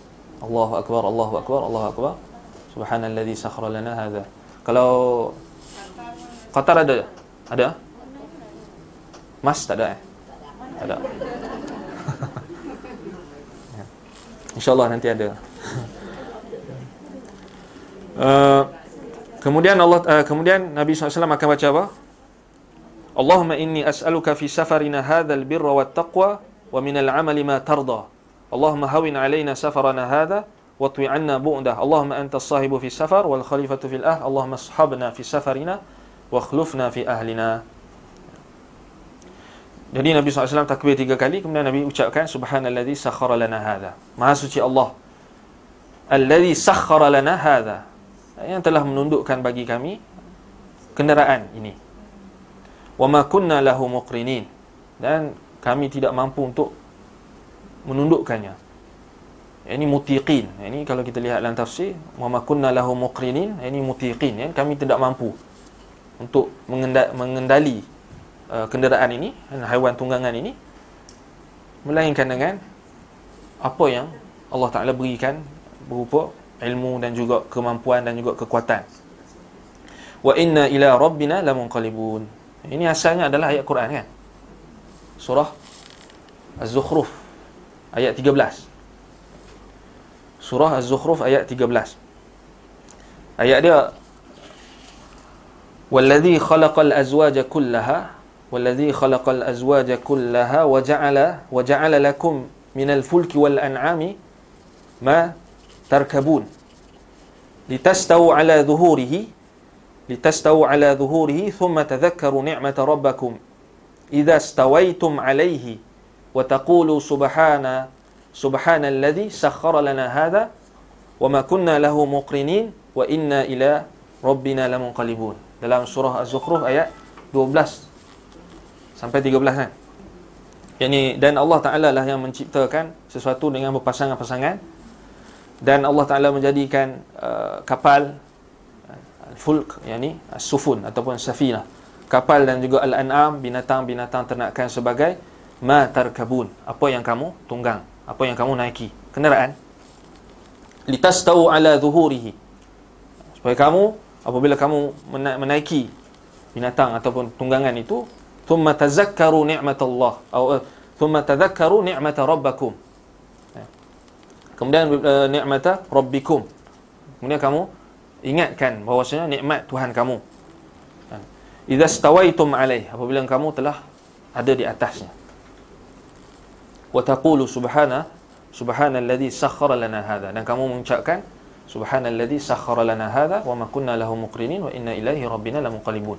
Allahu akbar Allahu akbar Allahu akbar. Subhanalladzi sakhkhara lana hadha. Kalau Qatar ada ada? Mas tak ada eh? Tak ada. InsyaAllah nanti ada. uh, kemudian Allah uh, kemudian Nabi SAW akan baca apa? Allahumma inni as'aluka fi safarina hadzal birra wat taqwa wa min al-amali ma tarda. Allahumma hawin alaina safarana hadha wa twi 'anna bu'dah. Allahumma anta as-sahibu fi safar wal khalifatu fil ah. Allahumma ashabna fi safarina wa khlufna fi ahlina jadi Nabi SAW takbir tiga kali kemudian Nabi ucapkan subhanallazi sakhara lana hadha. Maha suci Allah. Allazi sakhara lana hadha. Yang telah menundukkan bagi kami kenderaan ini. Wa ma kunna lahu muqrinin. Dan kami tidak mampu untuk menundukkannya. Ini mutiqin. Ini kalau kita lihat dalam tafsir wa ma kunna lahu muqrinin. Ini mutiqin. Ya kami tidak mampu untuk mengendali uh, kenderaan ini haiwan tunggangan ini melainkan dengan apa yang Allah Taala berikan berupa ilmu dan juga kemampuan dan juga kekuatan. Wa inna ila rabbina lamunqalibun. Ini asalnya adalah ayat Quran kan? Surah az-zukhruf ayat 13 surah az-zukhruf ayat 13 ayat dia والذي خلق الأزواج كلها والذي خلق الأزواج كلها وجعل وجعل لكم من الفلك والأنعام ما تركبون. لتستووا على ظهوره لتستووا على ظهوره ثم تذكروا نعمة ربكم. إذا استويتم عليه وتقولوا سبحان سبحان الذي سخر لنا هذا وما كنا له مقرنين وإنا إلى ربنا لمنقلبون. Dalam surah Az-Zukhruf ayat 12 sampai 13 kan. Yani dan Allah Taala lah yang menciptakan sesuatu dengan berpasangan-pasangan. Dan Allah Taala menjadikan uh, kapal fulk yakni sufun ataupun safina kapal dan juga al-an'am binatang-binatang ternakan sebagai ma tarkabun. Apa yang kamu tunggang apa yang kamu naiki. Kenderaan. Litastau ala zuhurihi. Supaya kamu apabila kamu menaiki binatang ataupun tunggangan itu thumma tazakkaru ni'matallah atau uh, thumma tadhakkaru ni'mata rabbakum. Ya. kemudian uh, ni'mata rabbikum. Kemudian kamu ingatkan bahawasanya nikmat Tuhan kamu. Ya. idza stawaitum alaih apabila kamu telah ada di atasnya. Wa taqulu subhana subhanalladzi sakhkhara lana hadha. Dan kamu mengucapkan subhanalladzi sakhkhara lana hadha wa ma kunna lahu muqrinin wa inna ilaihi rabbina lamunqalibun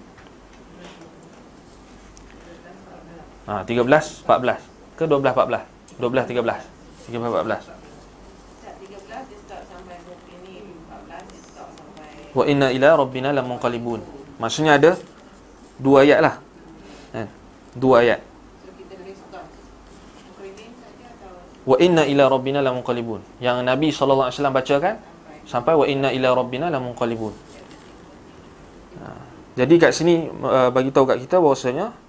Ha, 13, 14. Ke 12, 14? 12, 13. 13, 14. Wa inna ila rabbina lamunqalibun. Maksudnya ada dua ayat lah. Kan? Dua ayat. Wa inna ila rabbina lamunqalibun. Yang Nabi wasallam bacakan sampai wa inna ila rabbina lamunqalibun. Ha. Jadi kat sini uh, bagi tahu kat kita bahawasanya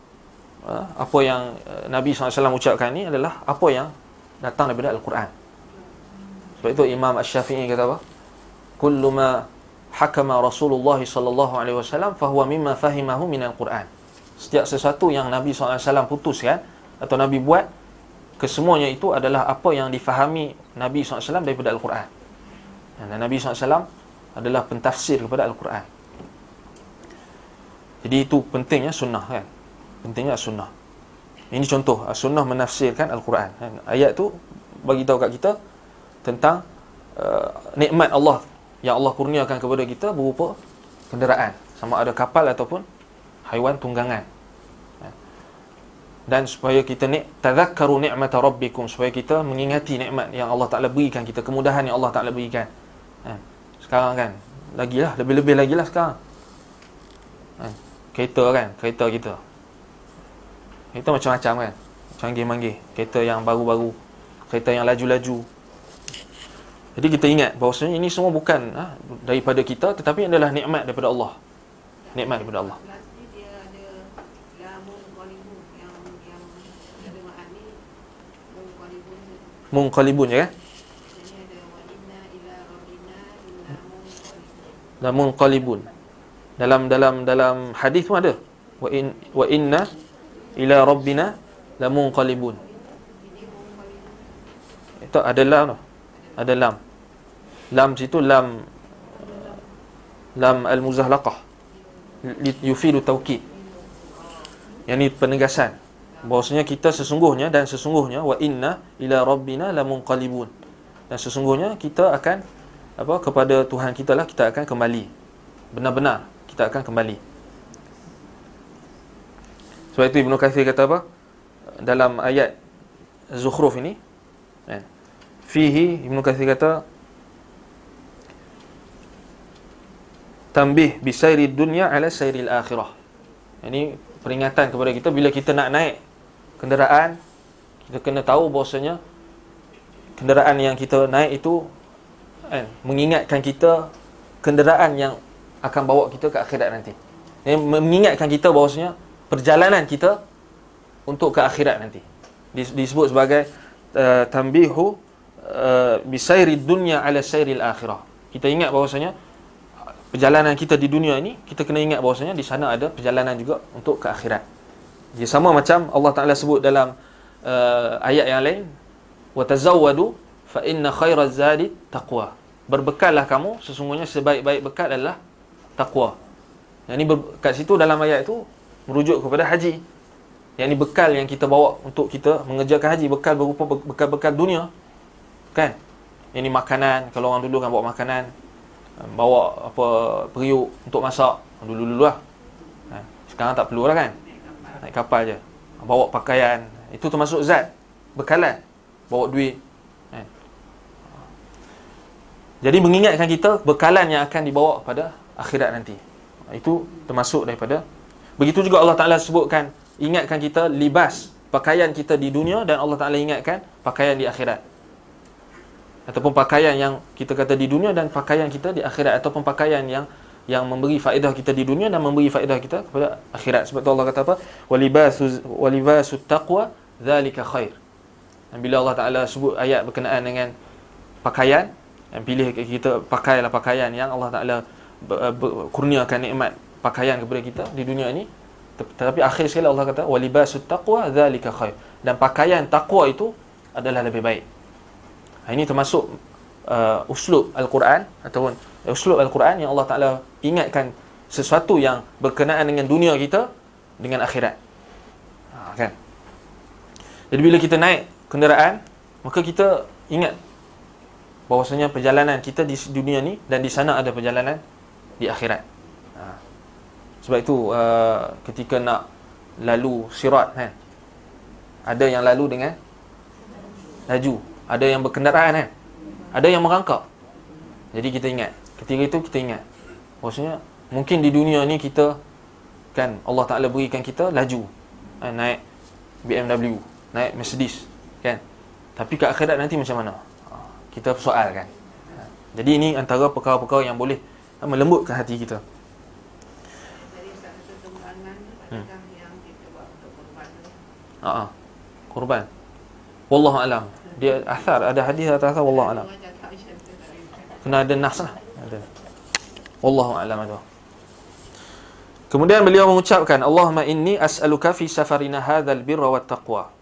Ha? apa yang uh, Nabi SAW ucapkan ni adalah apa yang datang daripada Al-Quran. Sebab itu Imam Ash-Syafi'i kata apa? Kullu ma hakama Rasulullah sallallahu alaihi wasallam fahuwa mimma fahimahu min al-Quran. Setiap sesuatu yang Nabi SAW putuskan atau Nabi buat kesemuanya itu adalah apa yang difahami Nabi SAW daripada Al-Quran. Dan Nabi SAW adalah pentafsir kepada Al-Quran. Jadi itu pentingnya sunnah kan pentingnya sunnah ini contoh sunnah menafsirkan Al-Quran kan? ayat tu bagi tahu kat kita tentang uh, nikmat Allah yang Allah kurniakan kepada kita berupa kenderaan sama ada kapal ataupun haiwan tunggangan kan? dan supaya kita ni tadhakkaru ni'mata rabbikum supaya kita mengingati nikmat yang Allah Taala berikan kita kemudahan yang Allah Taala berikan kan? Sekarang kan. Lagilah lebih-lebih lagi lah sekarang. Kan? kereta kan kereta kita. Kereta macam-macam kan. Canggih-manggih Kereta yang baru-baru. Kereta yang laju-laju. Jadi kita ingat bahawasanya ini semua bukan ha, Daripada kita Tetapi adalah nikmat daripada Allah. Nikmat daripada Allah. Mungkalibun ya? kan? Dan mungkalibun dalam dalam dalam hadis pun ada. Wa in wa inna ila rabbina lamunqalibun itu ada lam ada lam. Lam situ lam lam al-muzahlaqah yufidu taukid yang ini penegasan. Bahwasanya kita sesungguhnya dan sesungguhnya wa inna ila rabbina lamunqalibun dan sesungguhnya kita akan apa kepada Tuhan kita lah kita akan kembali benar-benar kita akan kembali sebab itu Ibnu Katsir kata apa? Dalam ayat Zukhruf ini, ya. Fihi Ibnu Katsir kata tambih bisairi dunya ala sairil akhirah. Ini peringatan kepada kita bila kita nak naik kenderaan, kita kena tahu bahawasanya kenderaan yang kita naik itu kan, mengingatkan kita kenderaan yang akan bawa kita ke akhirat nanti. Ini mengingatkan kita bahawasanya perjalanan kita untuk ke akhirat nanti. Disebut sebagai uh, tambihu uh, bisairi dunya ala sairil akhirah. Kita ingat bahawasanya perjalanan kita di dunia ini kita kena ingat bahawasanya di sana ada perjalanan juga untuk ke akhirat. Jadi sama macam Allah Taala sebut dalam uh, ayat yang lain fa inna khairaz zadi taqwa berbekallah kamu sesungguhnya sebaik-baik bekal adalah takwa yang ini kat situ dalam ayat itu merujuk kepada haji. Yang ini bekal yang kita bawa untuk kita mengerjakan haji, bekal berupa bekal-bekal dunia. Kan? Ini makanan, kalau orang dulu kan bawa makanan, bawa apa periuk untuk masak dulu-dulu lah. Kan? Sekarang tak perlu lah kan? Naik kapal je. Bawa pakaian, itu termasuk zat, bekalan. Bawa duit. Jadi mengingatkan kita bekalan yang akan dibawa pada akhirat nanti. Itu termasuk daripada Begitu juga Allah Ta'ala sebutkan Ingatkan kita libas Pakaian kita di dunia Dan Allah Ta'ala ingatkan Pakaian di akhirat. Ataupun pakaian yang kita kata di dunia dan pakaian kita di akhirat. Ataupun pakaian yang yang memberi faedah kita di dunia dan memberi faedah kita kepada akhirat. Sebab tu Allah kata apa? Walibasu walibasu taqwa zalika khair. Dan bila Allah Taala sebut ayat berkenaan dengan pakaian yang pilih kita pakailah pakaian yang Allah Taala kurniakan nikmat pakaian kepada kita di dunia ini tetapi akhir sekali Allah kata walibasu taqwa zalika khair dan pakaian takwa itu adalah lebih baik ini termasuk uh, uslub Al-Quran ataupun uslub Al-Quran yang Allah Taala ingatkan sesuatu yang berkenaan dengan dunia kita dengan akhirat. Ha, kan? Jadi bila kita naik kenderaan, maka kita ingat bahawasanya perjalanan kita di dunia ni dan di sana ada perjalanan di akhirat. Ha. Sebab itu uh, ketika nak lalu sirat kan. Ada yang lalu dengan laju ada yang berkendaraan kan ada yang merangkak jadi kita ingat ketika itu kita ingat maksudnya mungkin di dunia ni kita kan Allah Taala berikan kita laju eh, naik BMW naik Mercedes kan tapi ke akhirat nanti macam mana kita soal kan. Jadi ini antara perkara-perkara yang boleh melembutkan hati kita. Hmm. Ha, korban. Wallahu alam. Dia asar ada hadis atas asar wallahu alam. Kena ada nas lah. Ada. Wallahu alam ada. Kemudian beliau mengucapkan Allahumma inni as'aluka fi safarina hadzal birra wat taqwa.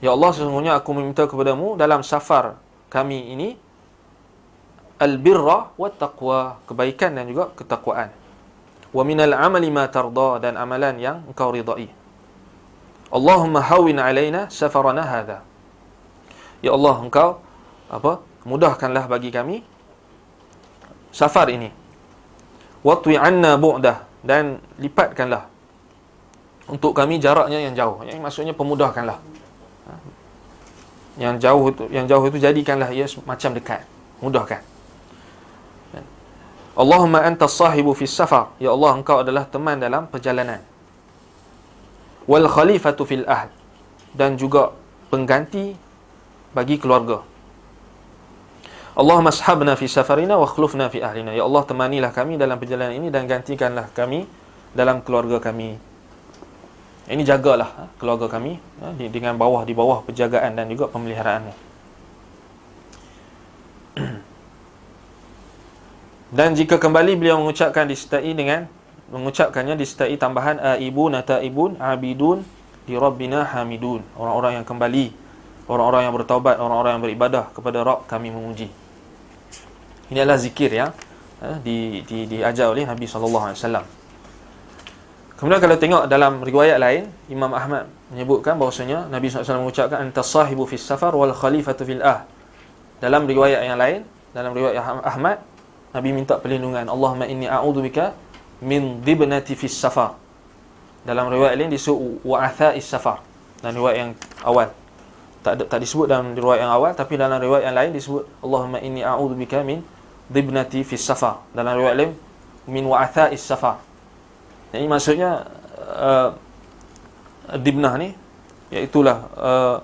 Ya Allah sesungguhnya aku meminta kepadamu dalam safar kami ini al birra wat taqwa kebaikan dan juga ketakwaan. Wa minal amali ma tarda dan amalan yang engkau ridai Allahumma hawin alaina safarana hadha. Ya Allah engkau apa mudahkanlah bagi kami safar ini. Watwi anna bu'dah dan lipatkanlah untuk kami jaraknya yang jauh. Yang maksudnya pemudahkanlah? Yang jauh itu yang jauh itu jadikanlah ia macam dekat mudahkan Allahumma anta sahibu fi safar ya Allah engkau adalah teman dalam perjalanan wal khalifatu fil ahl dan juga pengganti bagi keluarga. Allah mashabna fi safarina wa khlufna fi ahlina. Ya Allah temanilah kami dalam perjalanan ini dan gantikanlah kami dalam keluarga kami. Ini jagalah ha, keluarga kami ha, dengan bawah di bawah penjagaan dan juga pemeliharaanmu. Dan jika kembali beliau mengucapkan disertai dengan mengucapkannya disertai tambahan aibun ataibun abidun di rabbina hamidun. Orang-orang yang kembali orang-orang yang bertaubat, orang-orang yang beribadah kepada Rabb kami memuji. Ini adalah zikir ya eh, di di diajar oleh Nabi sallallahu alaihi wasallam. Kemudian kalau tengok dalam riwayat lain, Imam Ahmad menyebutkan bahawasanya Nabi SAW mengucapkan antas sahibu fis safar wal khalifatu fil ah. Dalam riwayat yang lain, dalam riwayat Ahmad, Nabi minta perlindungan. Allahumma inni a'udzubika min dibnati fis safar. Dalam riwayat lain disebut wa'atha'is safar. Dan riwayat yang awal tak ada, tak disebut dalam riwayat yang awal tapi dalam riwayat yang lain disebut Allahumma inni a'udzubika min dibnati fi safar dalam riwayat lain min wa'atha'is safar ini maksudnya uh, dibnah ni iaitu lah uh,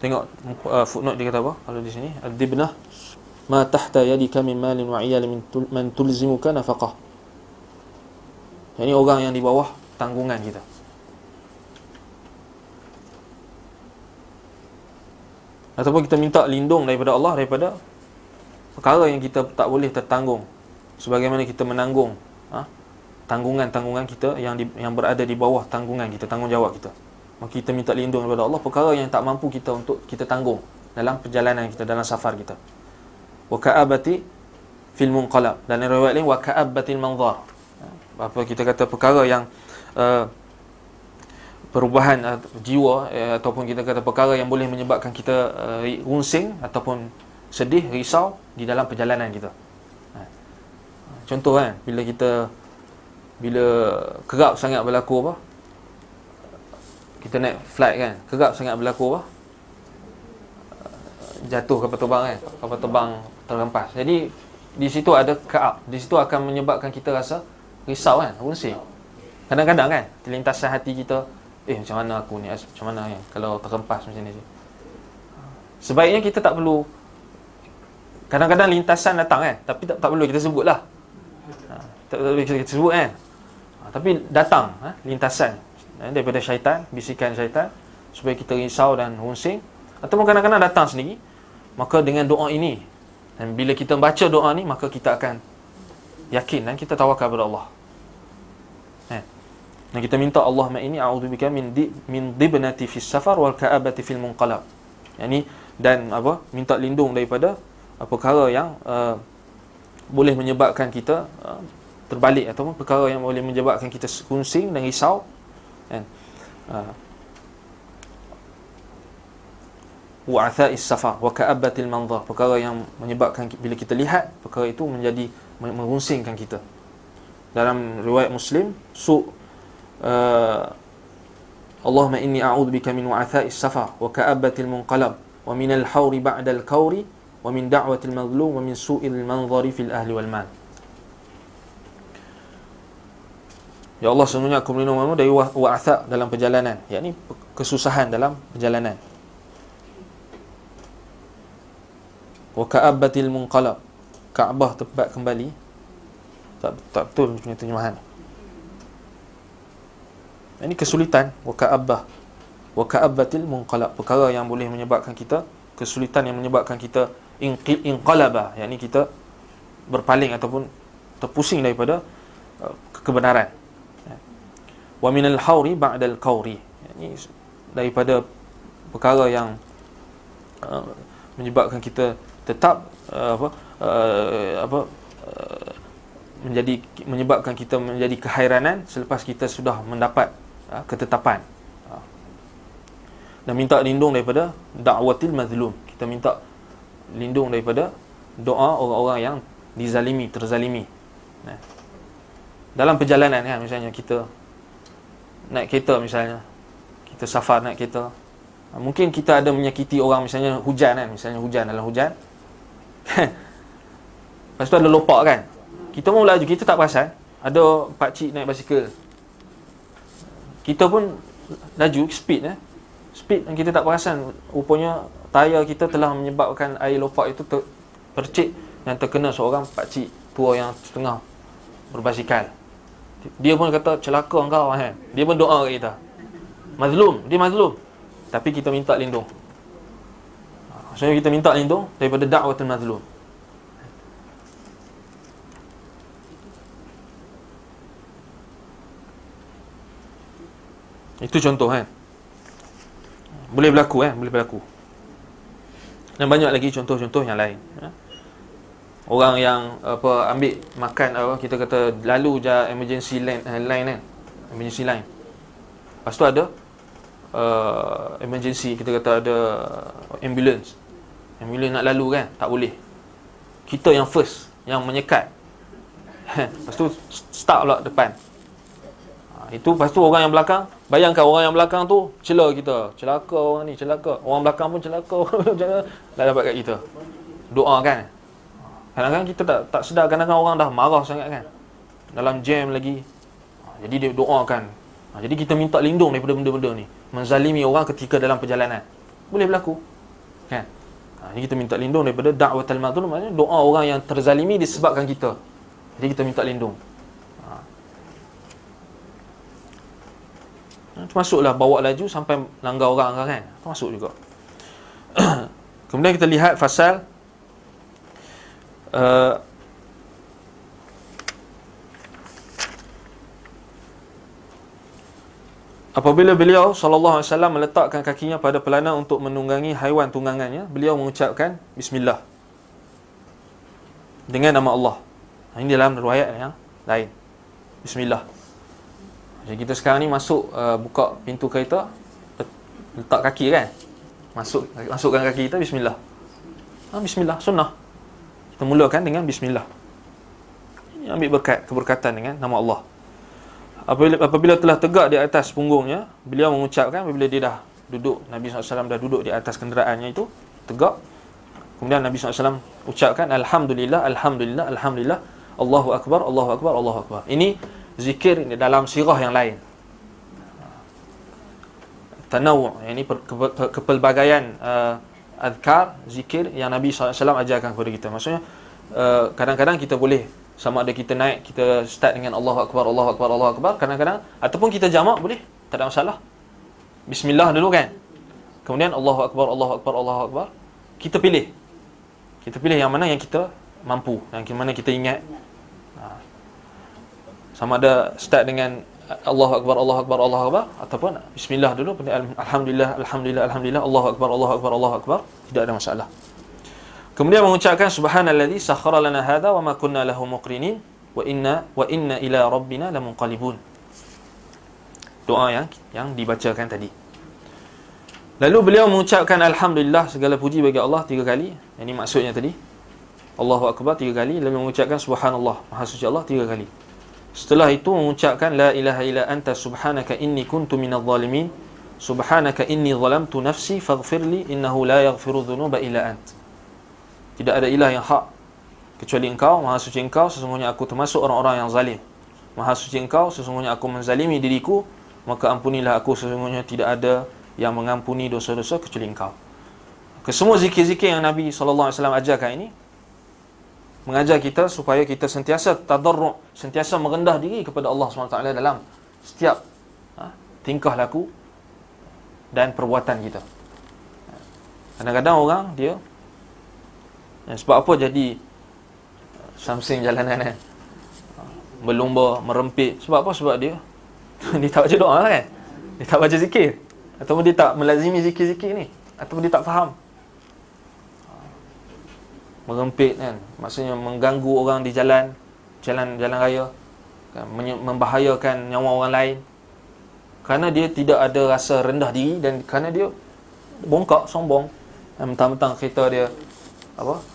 tengok uh, footnote dia kata apa kalau di sini dibnah ma tahta yadika min malin wa iyal min tul, man tulzimuka nafaqah ini orang yang di bawah tanggungan kita. Ataupun kita minta lindung daripada Allah daripada perkara yang kita tak boleh tertanggung. Sebagaimana kita menanggung ha? tanggungan-tanggungan kita yang di, yang berada di bawah tanggungan kita, tanggungjawab kita. Maka kita minta lindung daripada Allah perkara yang tak mampu kita untuk kita tanggung dalam perjalanan kita, dalam safar kita. Wa ka'abati fil munqalab. Dan riwayat lain wa ka'abatil manzar. Apa kita kata perkara yang uh, perubahan uh, jiwa uh, ataupun kita kata perkara yang boleh menyebabkan kita uh, runsing ataupun sedih, risau di dalam perjalanan kita. Uh. Contoh kan, bila kita bila kerap sangat berlaku apa? Kita naik flight kan, kerap sangat berlaku apa? Jatuh kapal terbang kan, kapal terbang terhempas. Jadi di situ ada kaab, di situ akan menyebabkan kita rasa risau kan, runsing kadang-kadang kan terlintasan hati kita Eh macam mana aku ni Macam mana ya? Kalau terhempas macam ni Sebaiknya kita tak perlu Kadang-kadang lintasan datang kan Tapi tak, tak perlu kita sebut lah ha, Tak perlu kita, kita sebut kan Tapi datang ha, Lintasan. Daripada syaitan Bisikan syaitan Supaya kita risau dan hunsing Ataupun kadang-kadang datang sendiri Maka dengan doa ini. Dan bila kita baca doa ni Maka kita akan Yakin dan kita tawakal kepada Allah. Dan kita minta Allah ma ini a'udzubika min di, min dibnati fis safar wal ka'abati fil munqalab. Yani dan apa? Minta lindung daripada apa perkara yang uh, boleh menyebabkan kita uh, terbalik ataupun perkara yang boleh menyebabkan kita kunsing dan risau kan. Uh, wa atha'is safar wa ka'abatil manzar perkara yang menyebabkan bila kita lihat perkara itu menjadi mengusingkan kita dalam riwayat muslim su uh, Allahumma inni a'udhu bika min wa'athai safar wa ka'abatil munqalab wa min al-hawri ba'da al-kawri wa min da'watil mazlum wa min su'il manzari fil ahli wal mal. Ya Allah sebenarnya aku berlindung dari wa'atha dalam perjalanan. Yakni kesusahan dalam perjalanan. Wa ka'abatil munqalab. Kaabah tempat kembali. Tak, tak betul punya terjemahan. Ini kesulitan. Waka'abbah waka'abbatil munqalab. Perkara yang boleh menyebabkan kita kesulitan yang menyebabkan kita inqalaba yakni kita berpaling ataupun terpusing daripada uh, kebenaran. Wa minal hauri ba'dal qauri yakni daripada perkara yang uh, menyebabkan kita tetap uh, apa apa menjadi menyebabkan kita menjadi kehairanan selepas kita sudah mendapat ketetapan. Ha. dan minta lindung daripada da'watil mazlum. Kita minta lindung daripada doa orang-orang yang dizalimi terzalimi. Nah. dalam perjalanan kan misalnya kita naik kereta misalnya kita safar naik kereta mungkin kita ada menyakiti orang misalnya hujan kan misalnya hujan dalam hujan. Lepas tu ada lopak kan. Kita mau laju kita tak perasan. Ada pak cik naik basikal kita pun laju speed eh speed yang kita tak perasan. Rupanya tayar kita telah menyebabkan air lopak itu ter, percik dan terkena seorang pak cik tua yang setengah berbasikal. Dia pun kata celaka engkau eh. Dia pun doa kita. Mazlum dia mazlum. Tapi kita minta lindung. So kita minta lindung daripada dakwatul mazlum. Itu contoh kan. Boleh berlaku kan, boleh berlaku. Dan banyak lagi contoh-contoh yang lain. Ha? Orang yang apa ambil makan apa kita kata lalu je emergency line, uh, line kan. Emergency line. Lepas tu ada uh, emergency kita kata ada ambulance. Ambulance nak lalu kan, tak boleh. Kita yang first yang menyekat. Lepas tu start pula depan. Ha, itu lepas tu orang yang belakang Bayangkan orang yang belakang tu Cela kita. Celaka orang ni Celaka. Orang belakang pun celaka. Dah dapat kat kita. Doa kan? Kadang-kadang kita tak tak sedar. Kadang-kadang orang dah marah sangat kan? Dalam jam lagi. Jadi dia doakan. Jadi kita minta lindung daripada benda-benda ni. Menzalimi orang ketika dalam perjalanan. Boleh berlaku. Kan? Jadi kita minta lindung daripada Da'watal madhulum Maksudnya doa orang yang terzalimi disebabkan kita. Jadi kita minta lindung Termasuklah bawa laju sampai langgar orang kan. Termasuk juga. Kemudian kita lihat fasal uh, Apabila beliau sallallahu alaihi wasallam meletakkan kakinya pada pelana untuk menunggangi haiwan tunggangannya, beliau mengucapkan bismillah. Dengan nama Allah. Ini dalam riwayat yang lain. Bismillah. Jadi kita sekarang ni masuk uh, buka pintu kereta letak kaki kan. Masuk masukkan kaki kita bismillah. Ha, bismillah sunnah. Kita mulakan dengan bismillah. Ini ambil berkat keberkatan dengan nama Allah. Apabila, apabila telah tegak di atas punggungnya, beliau mengucapkan apabila dia dah duduk Nabi SAW dah duduk di atas kenderaannya itu tegak. Kemudian Nabi SAW ucapkan alhamdulillah alhamdulillah alhamdulillah Allahu akbar Allahu akbar Allahu akbar. Ini zikir dalam sirah yang lain. tanawu ini kepelbagaian uh, azkar zikir yang Nabi SAW ajarkan kepada kita maksudnya uh, kadang-kadang kita boleh sama ada kita naik kita start dengan Allahu akbar Allahu akbar Allahu akbar kadang-kadang ataupun kita jamak boleh tak ada masalah bismillah dulu kan kemudian Allahu akbar Allahu akbar Allahu akbar kita pilih kita pilih yang mana yang kita mampu yang mana kita ingat. Sama ada start dengan Allahu akbar Allahu akbar Allahu akbar ataupun bismillah dulu alhamdulillah alhamdulillah alhamdulillah Allahu akbar Allahu akbar Allahu akbar tidak ada masalah Kemudian mengucapkan subhanallazi sakhkhara lana hadha wa ma kunna lahu muqrinin wa inna wa inna ila rabbina lamunqalibun. Doa yang yang dibacakan tadi. Lalu beliau mengucapkan alhamdulillah segala puji bagi Allah tiga kali. Ini maksudnya tadi. Allahu akbar tiga kali lalu mengucapkan subhanallah maha suci Allah tiga kali. Setelah itu mengucapkan la ilaha illa anta subhanaka inni kuntu minadh zalimin. Subhanaka inni zalamtu nafsi faghfirli innahu la yaghfiru dhunuba illa anta. Tidak ada ilah yang hak kecuali engkau, maha suci engkau, sesungguhnya aku termasuk orang-orang yang zalim. Maha suci engkau, sesungguhnya aku menzalimi diriku, maka ampunilah aku sesungguhnya tidak ada yang mengampuni dosa-dosa kecuali engkau. Kesemua zikir-zikir yang Nabi SAW ajarkan ini, mengajar kita supaya kita sentiasa tadarru' sentiasa merendah diri kepada Allah SWT dalam setiap ha, tingkah laku dan perbuatan kita. Kadang-kadang orang dia dan sebab apa jadi Samsung jalanan kan Berlumba, merempit. Sebab apa? Sebab dia Dia tak baca doa kan? Dia tak baca zikir. Ataupun dia tak melazimi zikir-zikir ni. Ataupun dia tak faham Merempit kan Maksudnya mengganggu orang di jalan Jalan jalan raya kan? Membahayakan nyawa orang lain Kerana dia tidak ada rasa rendah diri Dan kerana dia Bongkak, sombong Mentang-mentang kereta dia Apa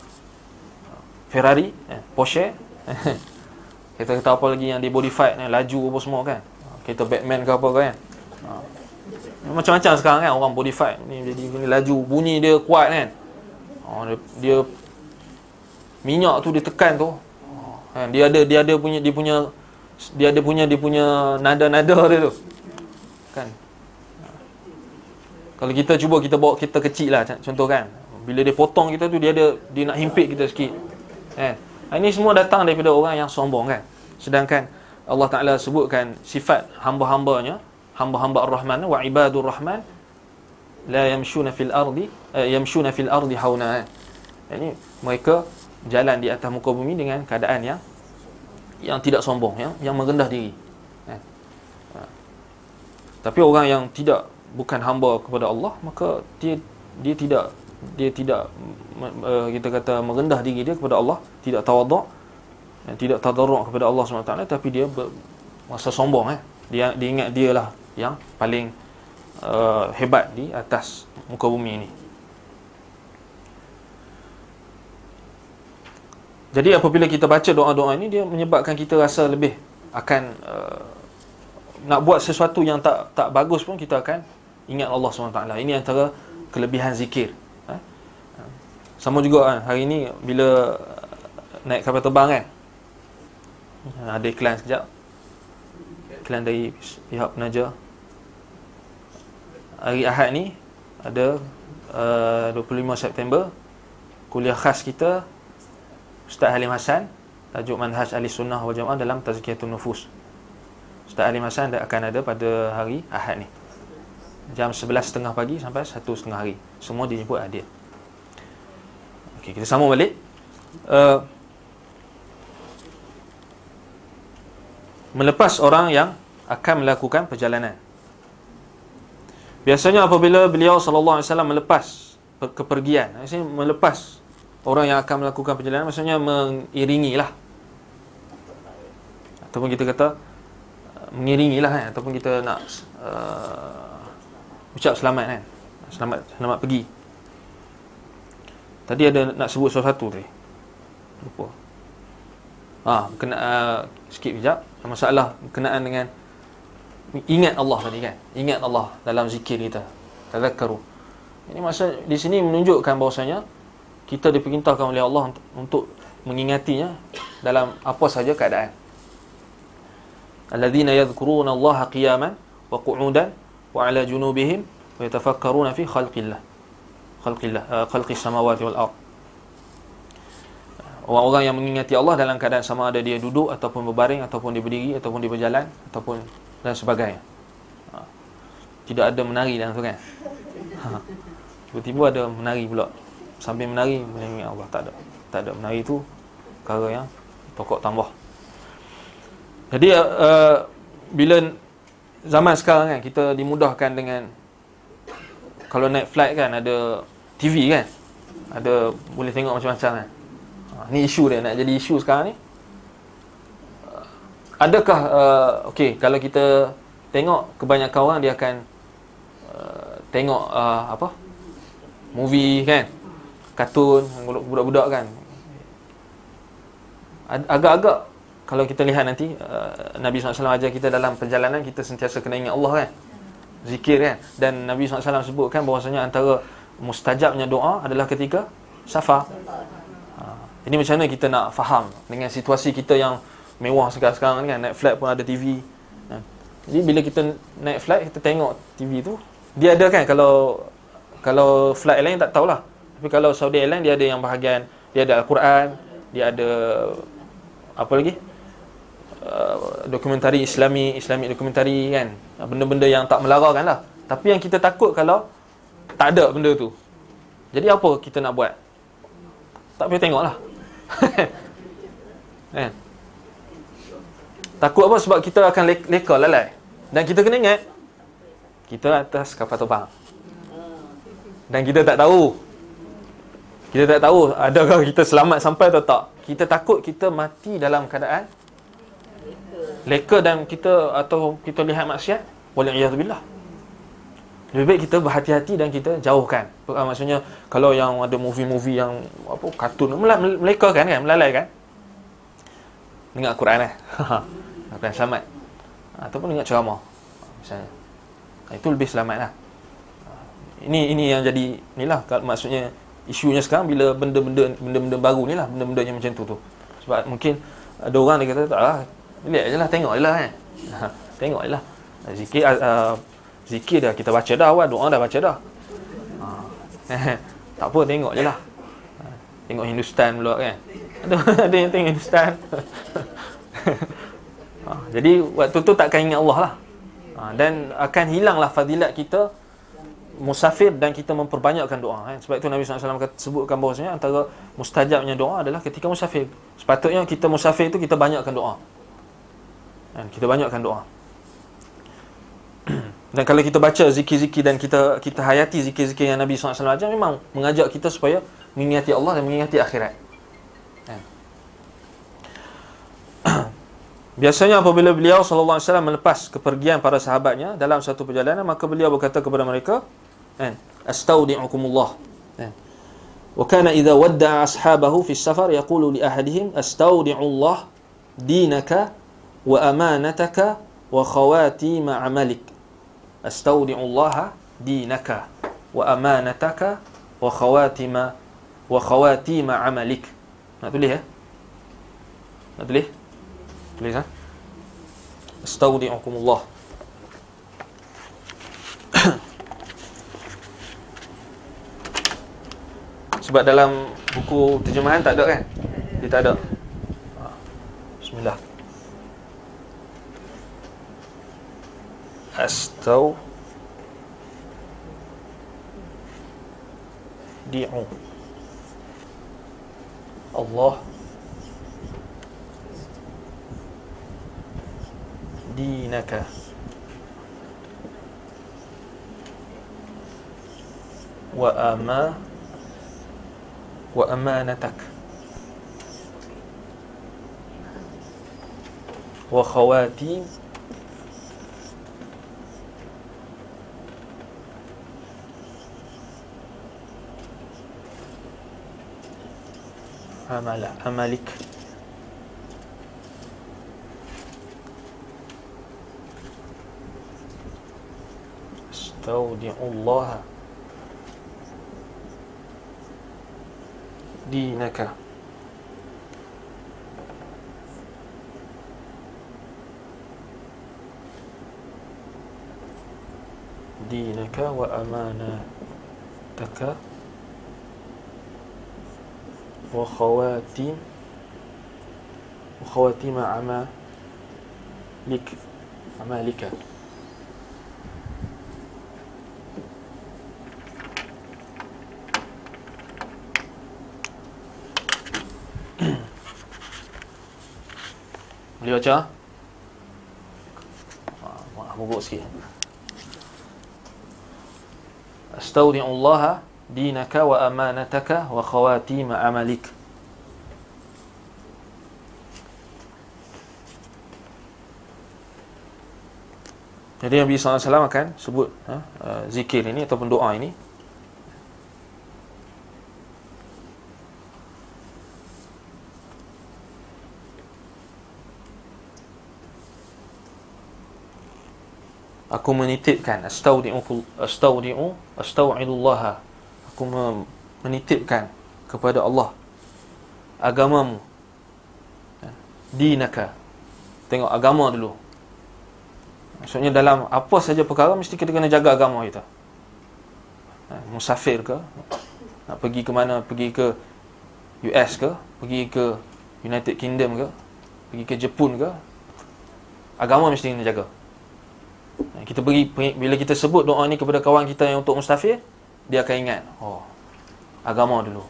Ferrari, eh, Porsche. kita kata apa lagi yang di modified ni, laju apa semua kan. Kita Batman ke apa kan. Ha. Macam-macam sekarang kan orang modified ni jadi ni laju, bunyi dia kuat kan. Oh, dia, dia minyak tu dia tekan tu. Ha, dia ada dia ada punya dia punya dia ada punya dia punya nada-nada dia tu. Kan. Kalau kita cuba kita bawa kita kecil lah contoh kan. Bila dia potong kita tu dia ada dia nak himpit kita sikit kan ini semua datang daripada orang yang sombong kan sedangkan Allah Taala sebutkan sifat hamba-hambanya hamba-hamba Ar-Rahman wa ibadur Rahman la yamshuna fil ardi uh, yamshuna fil ardi hauna ini mereka jalan di atas muka bumi dengan keadaan yang yang tidak sombong yang yang merendah diri kan? Ha. tapi orang yang tidak bukan hamba kepada Allah maka dia dia tidak dia tidak uh, kita kata merendah diri dia kepada Allah tidak tawaduk dan tidak tadarruk kepada Allah SWT tapi dia masa sombong eh dia dia ingat dia lah yang paling uh, hebat di atas muka bumi ini jadi apabila kita baca doa-doa ini dia menyebabkan kita rasa lebih akan uh, nak buat sesuatu yang tak tak bagus pun kita akan ingat Allah SWT ini antara kelebihan zikir sama juga kan hari ni bila naik kapal terbang kan? Ada iklan sekejap. Iklan dari pihak penaja. Hari Ahad ni ada uh, 25 September kuliah khas kita Ustaz Halim Hassan tajuk manhaj ahli sunnah wal jamaah dalam tazkiyatun nufus Ustaz Halim Hassan akan ada pada hari Ahad ni jam 11.30 pagi sampai 1.30 hari semua dijemput hadir Okey, kita sambung balik. Uh, melepas orang yang akan melakukan perjalanan. Biasanya apabila beliau sallallahu alaihi wasallam melepas kepergian, maksudnya melepas orang yang akan melakukan perjalanan maksudnya mengiringilah. Ataupun kita kata mengiringilah kan ataupun kita nak uh, ucap selamat kan. Selamat selamat pergi Tadi ada nak sebut sesuatu tadi. Lupa. Ah, ha, kena uh, skip sekejap. Masalah berkenaan dengan ingat Allah tadi kan. Ingat Allah dalam zikir kita. Tazakkaru. Ini masa di sini menunjukkan bahawasanya kita diperintahkan oleh Allah untuk, mengingatinya dalam apa saja keadaan. Alladzina yadhkuruna Allah qiyaman wa qu'udan wa 'ala junubihim wa yatafakkaruna fi khalqillah khalqillah uh, khalqis samawati wal ard orang-orang yang mengingati Allah dalam keadaan sama ada dia duduk ataupun berbaring ataupun dia berdiri ataupun dia berjalan ataupun dan sebagainya ha. tidak ada menari dalam tu kan ha. tiba-tiba ada menari pula sambil menari mengingat Allah tak ada tak ada menari tu perkara yang pokok tambah. Jadi uh, bila zaman sekarang kan kita dimudahkan dengan kalau naik flight kan ada TV kan? Ada boleh tengok macam-macam kan? Ni isu dia nak jadi isu sekarang ni. Adakah uh, okey kalau kita tengok kebanyakan orang dia akan uh, tengok uh, apa? Movie kan kartun budak-budak kan agak-agak kalau kita lihat nanti uh, Nabi SAW ajar kita dalam perjalanan kita sentiasa kena ingat Allah kan zikir kan dan Nabi SAW sebutkan bahawasanya antara mustajabnya doa adalah ketika safar ini macam mana kita nak faham dengan situasi kita yang mewah sekarang-sekarang kan naik flight pun ada TV. Kan? Jadi bila kita naik flight kita tengok TV tu dia ada kan kalau kalau flight lain tak tahulah. Tapi kalau Saudi Airlines dia ada yang bahagian dia ada Al-Quran, dia ada apa lagi? Uh, dokumentari Islami, Islami dokumentari kan. Benda-benda yang tak melarang lah. Tapi yang kita takut kalau tak ada benda tu. Jadi apa kita nak buat? Tak payah tengoklah. eh. Takut apa? Sebab kita akan le- leka lalai. Dan kita kena ingat, kita atas kapal terbang. Dan kita tak tahu. Kita tak tahu adakah kita selamat sampai atau tak. Kita takut kita mati dalam keadaan leka dan kita atau kita lihat maksiat. Waliyahzubillah. Lebih baik kita berhati-hati dan kita jauhkan. Uh, maksudnya kalau yang ada movie-movie yang apa kartun mereka kan kan melalai kan. Dengar Quran eh. Akan selamat. Ataupun dengar ceramah. Misalnya. Itu lebih selamatlah. Ini ini yang jadi inilah maksudnya isunya sekarang bila benda-benda benda-benda baru ni lah benda-benda yang macam tu tu. Sebab mungkin ada orang dia kata tak lah. Lihat je lah tengok je lah kan. tengok je lah. Zikir uh, Zikir dah kita baca dah awal, doa dah baca dah. Ha. tak apa tengok je lah. Tengok Hindustan pula kan. Ada ada yang tengok Hindustan. Jadi waktu tu takkan ingat Allah lah. Dan akan hilanglah fadilat kita musafir dan kita memperbanyakkan doa kan? sebab itu Nabi SAW sebutkan bahawasanya antara mustajabnya doa adalah ketika musafir sepatutnya kita musafir itu kita banyakkan doa kan? kita banyakkan doa Dan kalau kita baca zikir-zikir dan kita kita hayati zikir-zikir yang Nabi SAW ajar memang mengajak kita supaya mengingati Allah dan mengingati akhirat. Kan? Biasanya apabila beliau sallallahu alaihi wasallam melepas kepergian para sahabatnya dalam satu perjalanan maka beliau berkata kepada mereka kan astaudi'ukumullah kan wa kana idza wadda'a ashabahu fi safar yaqulu li ahadihim astaudi'ullah dinaka wa amanataka wa khawatim 'amalik astaudi'ullaha dinaka wa amanataka wa khawatima wa khawatima amalik nak tulis ya nak tulis tulis ha astaudi'ukumullah sebab dalam buku terjemahan tak ada kan? Dia tak ada. Bismillah. Astau di'u Allah dinaka wa amanaka وأمانتك. وخواتيم. عمل عملك أستودع الله. دينك. دينك وأمانتك وخواتيم وخواتيم أعمالك أعمالك Boleh baca? Ah, maaf, bubuk sikit. Astaudi'u Allah dinaka wa amanataka wa khawatim amalik. Jadi Nabi SAW akan sebut ha, uh, zikir ini ataupun doa ini aku menitipkan astaudi'u astaudi'u astau'idullah aku menitipkan kepada Allah agamamu. Dinaka. Tengok agama dulu. Maksudnya dalam apa saja perkara mesti kita kena jaga agama kita. Ha, musafir ke? Nak pergi ke mana? Pergi ke US ke? Pergi ke United Kingdom ke? Pergi ke Jepun ke? Agama mesti kena jaga kita beri bila kita sebut doa ni kepada kawan kita yang untuk mustafir dia akan ingat oh agama dulu.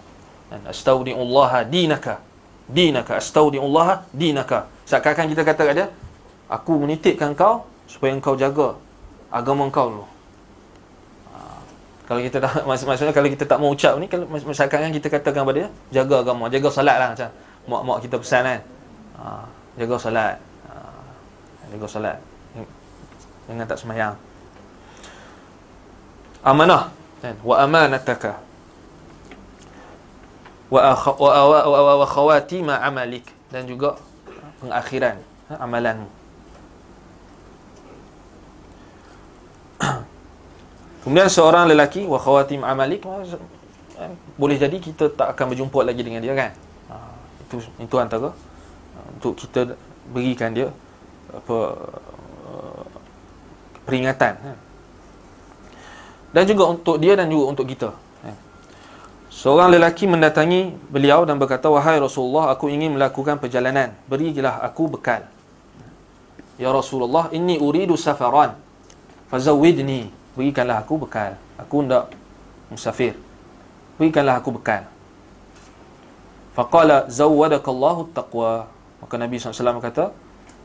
Dan astaudiullah dinaka dinaka astaudiullah dinaka. Seakan kita kata kat dia aku menitipkan kau supaya engkau jaga agama engkau dulu. Ha, kalau kita tak maksudnya kalau kita tak mau ucap ni kalau misalkan kita katakan kepada dia jaga agama jaga solat lah macam mak-mak kita pesan kan. Ha, jaga solat. Ha, jaga solat dengan tak semayang. Amanah. Kan? Wa amanataka. Wa wa wa wa khawatima amalik. Dan juga pengakhiran ha, amalanmu. Kemudian seorang lelaki wa khawatim amalik kan, boleh jadi kita tak akan berjumpa lagi dengan dia kan? Ha, itu itu antara untuk kita berikan dia apa peringatan ha. dan juga untuk dia dan juga untuk kita ha. seorang lelaki mendatangi beliau dan berkata wahai Rasulullah aku ingin melakukan perjalanan. Berilah aku bekal. Ya Rasulullah inni uridu safaran. Fazawidni. Berikanlah aku bekal. Aku hendak musafir. Berikanlah aku bekal. Faqala zawwadakallahu taqwa. Maka Nabi SAW kata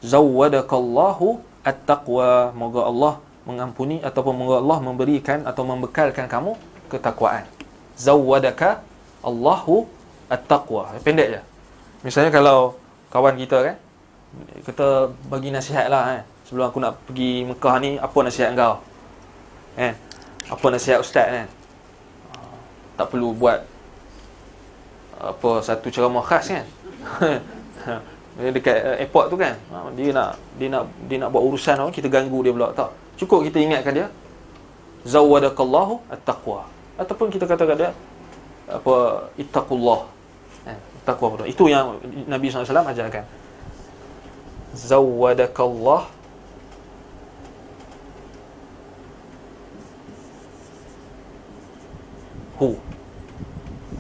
zawwadakallahu at-taqwa moga Allah mengampuni ataupun moga Allah memberikan atau membekalkan kamu ketakwaan. Zawwadaka Allahu at-taqwa. Pendek je. Misalnya kalau kawan kita kan kita bagi nasihat lah kan sebelum aku nak pergi Mekah ni apa nasihat kau kan apa nasihat ustaz kan tak perlu buat apa satu ceramah khas kan dekat uh, airport tu kan? Ha, dia nak dia nak dia nak buat urusan orang kita ganggu dia pula tak? Cukup kita ingatkan dia zawadakallahu at-taqwa. Ataupun kita kata kat dia apa ittaqullah. Eh, taqwa itu yang Nabi SAW ajarkan. Zawadakallah. Hu.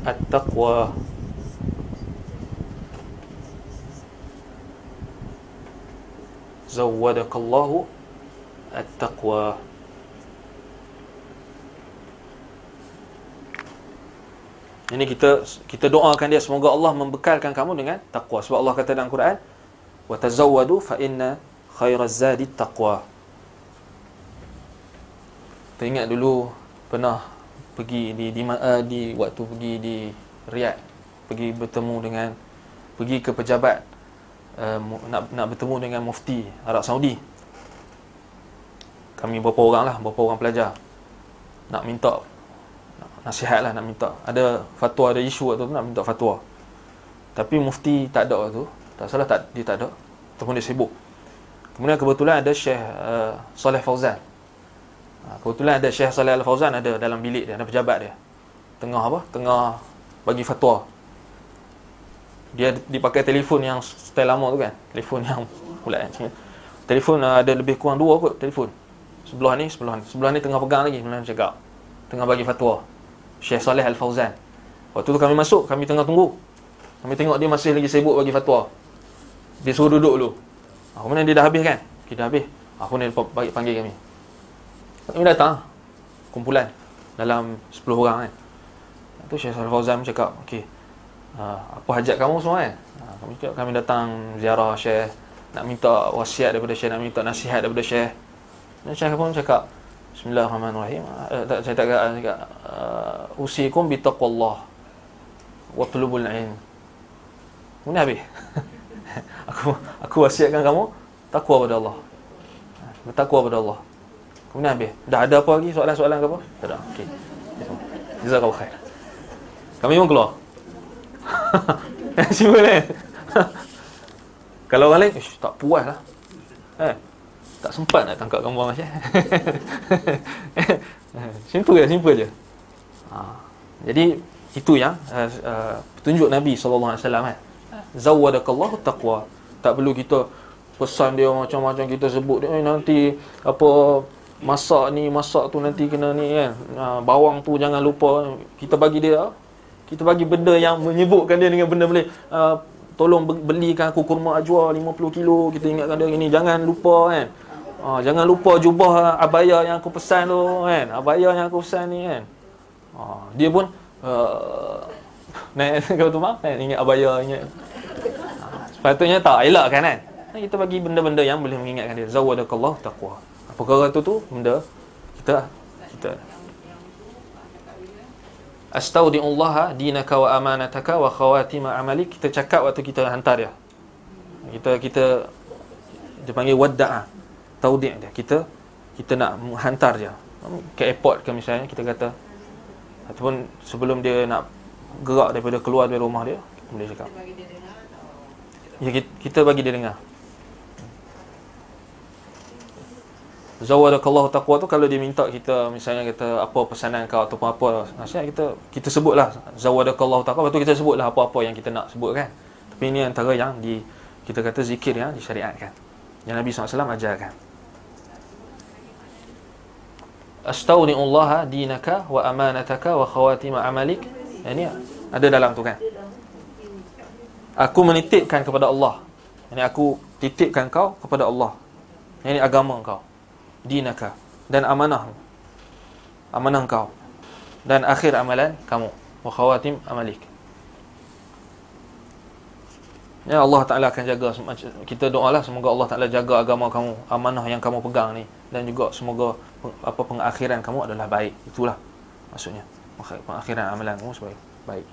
At-taqwa zawwadakallahu at-taqwa Ini kita kita doakan dia semoga Allah membekalkan kamu dengan takwa sebab Allah kata dalam Quran wa tazawwadu fa inna khairaz zadi taqwa. Teringat dulu pernah pergi di di, uh, di waktu pergi di Riyadh pergi bertemu dengan pergi ke pejabat uh, nak nak bertemu dengan mufti Arab Saudi. Kami berapa orang lah, berapa orang pelajar nak minta nasihat lah nak minta. Ada fatwa, ada isu tu nak minta fatwa. Tapi mufti tak ada waktu Tak salah tak dia tak ada. Ataupun dia sibuk. Kemudian kebetulan ada Syekh uh, Saleh Fauzan. Uh, kebetulan ada Syekh Saleh Al-Fauzan ada dalam bilik dia, ada pejabat dia. Tengah apa? Tengah bagi fatwa dia dipakai telefon yang style lama tu kan telefon yang pula kan telefon uh, ada lebih kurang dua kot telefon sebelah ni, sebelah ni. Sebelah ni tengah pegang lagi, sebelah ni cakap. Tengah bagi fatwa. Syekh Saleh Al-Fauzan. Waktu tu kami masuk, kami tengah tunggu. Kami tengok dia masih lagi sibuk bagi fatwa. Dia suruh duduk dulu. Ah, kemudian dia dah habis kan? Kita dah habis. Aku ni bagi panggil kami. Kami datang. Kumpulan. Dalam 10 orang kan. Tu Syekh Saleh Fauzan cakap, okey. Apa hajat kamu semua kan? Uh, kami cakap, kami datang ziarah Syekh nak minta wasiat daripada Syekh, nak minta nasihat daripada Syekh. Dan Syekh pun cakap, Bismillahirrahmanirrahim. Uh, tak, saya tak cakap, uh, usikum bi taqwallah wa tulubul ilm. Kemudian habis. aku aku wasiatkan kamu takwa pada Allah. Bertakwa pada Allah. Kemudian habis. Dah ada apa lagi soalan-soalan ke apa? Tak ada. Okey. Jazakallahu khair. Kami pun keluar. Simple eh? Kalau orang lain, ish, tak puas lah. Eh, tak sempat nak tangkap gambar macam Simple je, simple je. Ha. Jadi, itu yang uh, uh, petunjuk Nabi SAW eh. Zawadakallahu taqwa. Tak perlu kita pesan dia macam-macam kita sebut dia eh, nanti apa masak ni masak tu nanti kena ni kan bawang tu jangan lupa kita bagi dia kita bagi benda yang menyebutkan dia dengan benda boleh uh, tolong belikan aku kurma ajwa 50 kilo. Kita ingatkan dia ini jangan lupa kan? Uh, jangan lupa jubah abaya yang aku pesan tu kan? Abaya yang aku pesan ni kan? Uh, dia pun uh, naik kau tu mak ingat abaya ingat. Uh, sepatutnya tak elak kan? Kan kita bagi benda-benda yang boleh mengingatkan dia. Zawadakallahu taqwa. Apa perkara tu tu benda kita kita Astaudi'ullaha dinaka wa amanataka wa khawatima amalik kita cakap waktu kita hantar dia. Kita kita dia panggil wadda'a. Taudi' dia. Kita kita nak hantar dia ke airport ke misalnya kita kata ataupun sebelum dia nak gerak daripada keluar dari rumah dia boleh cakap. Ya kita bagi dia dengar. Zawadakallahu taqwa tu kalau dia minta kita misalnya kata apa pesanan kau ataupun apa nasihat kita kita sebutlah zawadakallahu taqwa betul kita sebutlah apa-apa yang kita nak sebut kan? Tapi ini antara yang di kita kata zikir yang disyariatkan yang Nabi SAW ajarkan. Astaudi'ullaha dinaka wa amanataka wa khawatima amalik ini ada dalam tu kan? Aku menitipkan kepada Allah. Ini aku titipkan kau kepada Allah. Ini agama kau dinaka dan amanah amanah kau. Dan akhir amalan kamu. Wa khawatim amalik. Ya Allah Ta'ala akan jaga Kita doalah semoga Allah Ta'ala jaga agama kamu Amanah yang kamu pegang ni. Dan juga semoga apa pengakhiran kamu adalah baik. Itulah maksudnya. Pengakhiran amalan kamu sebaik baik.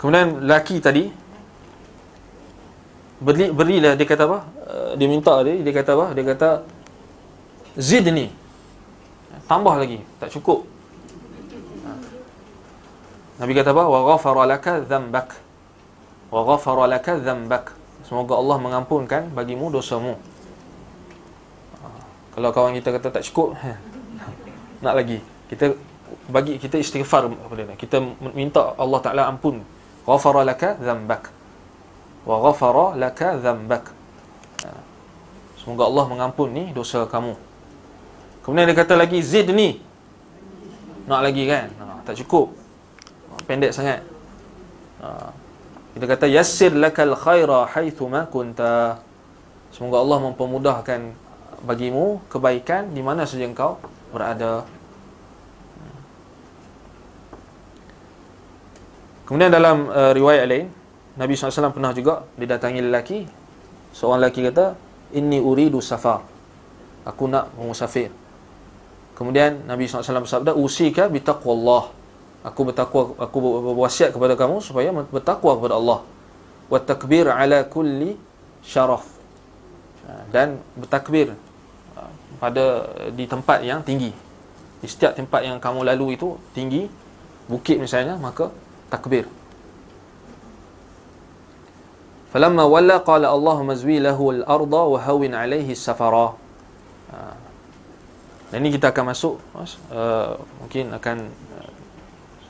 Kemudian laki tadi beri, Berilah dia kata apa dia minta dia dia kata apa? Dia kata zidni tambah lagi tak cukup. Nabi kata apa? Wa ghafara laka dhanbak wa ghafara laka dhanbak semoga Allah mengampunkan bagimu dosamu. Kalau kawan kita kata tak cukup nak lagi. Kita bagi kita istighfar kita minta Allah Taala ampun. Ghafara laka dhanbak wa ghafara laka dhanbak Semoga Allah mengampuni dosa kamu. Kemudian dia kata lagi zid ni. Nak lagi kan? Ha, tak cukup. Ha, pendek sangat. Ha, kita kata yassir lakal khaira haitsu ma kunta. Semoga Allah mempermudahkan bagimu kebaikan di mana saja engkau berada. Kemudian dalam uh, riwayat lain Nabi SAW pernah juga didatangi lelaki Seorang lelaki kata inni uridu safar aku nak musafir. Kemudian Nabi SAW bersabda usika bi taqwallah. Aku bertakwa aku berwasiat kepada kamu supaya bertakwa kepada Allah. Wa takbir ala kulli syaraf. Ha, dan bertakbir ha, pada di tempat yang tinggi. Di setiap tempat yang kamu lalu itu tinggi bukit misalnya maka takbir Falamma walla qala Allahumma zwi lahu al-arda wa hawin alayhi safara. Ha. Dan ini kita akan masuk uh, mungkin akan uh,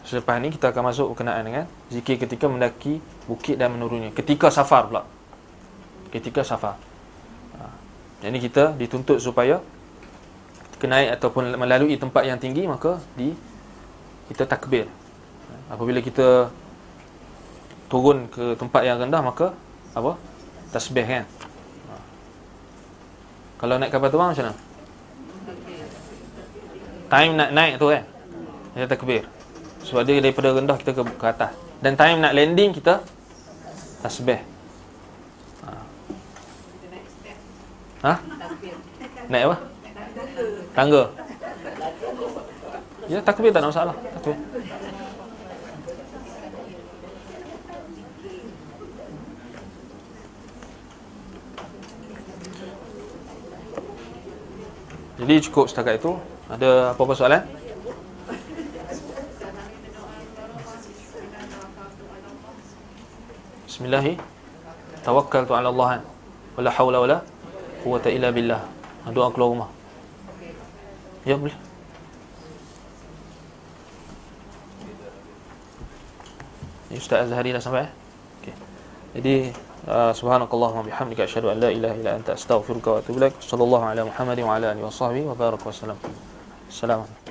selepas ini kita akan masuk berkenaan dengan zikir ketika mendaki bukit dan menurunnya ketika safar pula ketika safar ha. Jadi kita dituntut supaya kita naik ataupun melalui tempat yang tinggi maka di kita takbir. Apabila kita turun ke tempat yang rendah maka apa? Tasbih kan. Kalau naik kapal terbang macam mana? Time nak naik tu kan. Kita takbir. Sebab dia daripada rendah kita ke, ke atas. Dan time nak landing kita tasbih. Ha. ha? Naik apa? Tangga. Ya, takbir tak ada masalah. Takbir. Jadi cukup setakat itu. Ada apa-apa soalan? Bismillah. Tawakkaltu ala Allah. Wala hawla wala quwwata illa billah. Doa keluar rumah. Ya boleh. Ustaz Azhari dah sampai. Okey. Jadi uh, subhanakallahumma bihamdika asyhadu an la ilaha illa anta astaghfiruka wa atubu ilaik. Sallallahu ala Muhammad wa ala alihi wa sahbihi wa baraka wa salam. Assalamualaikum.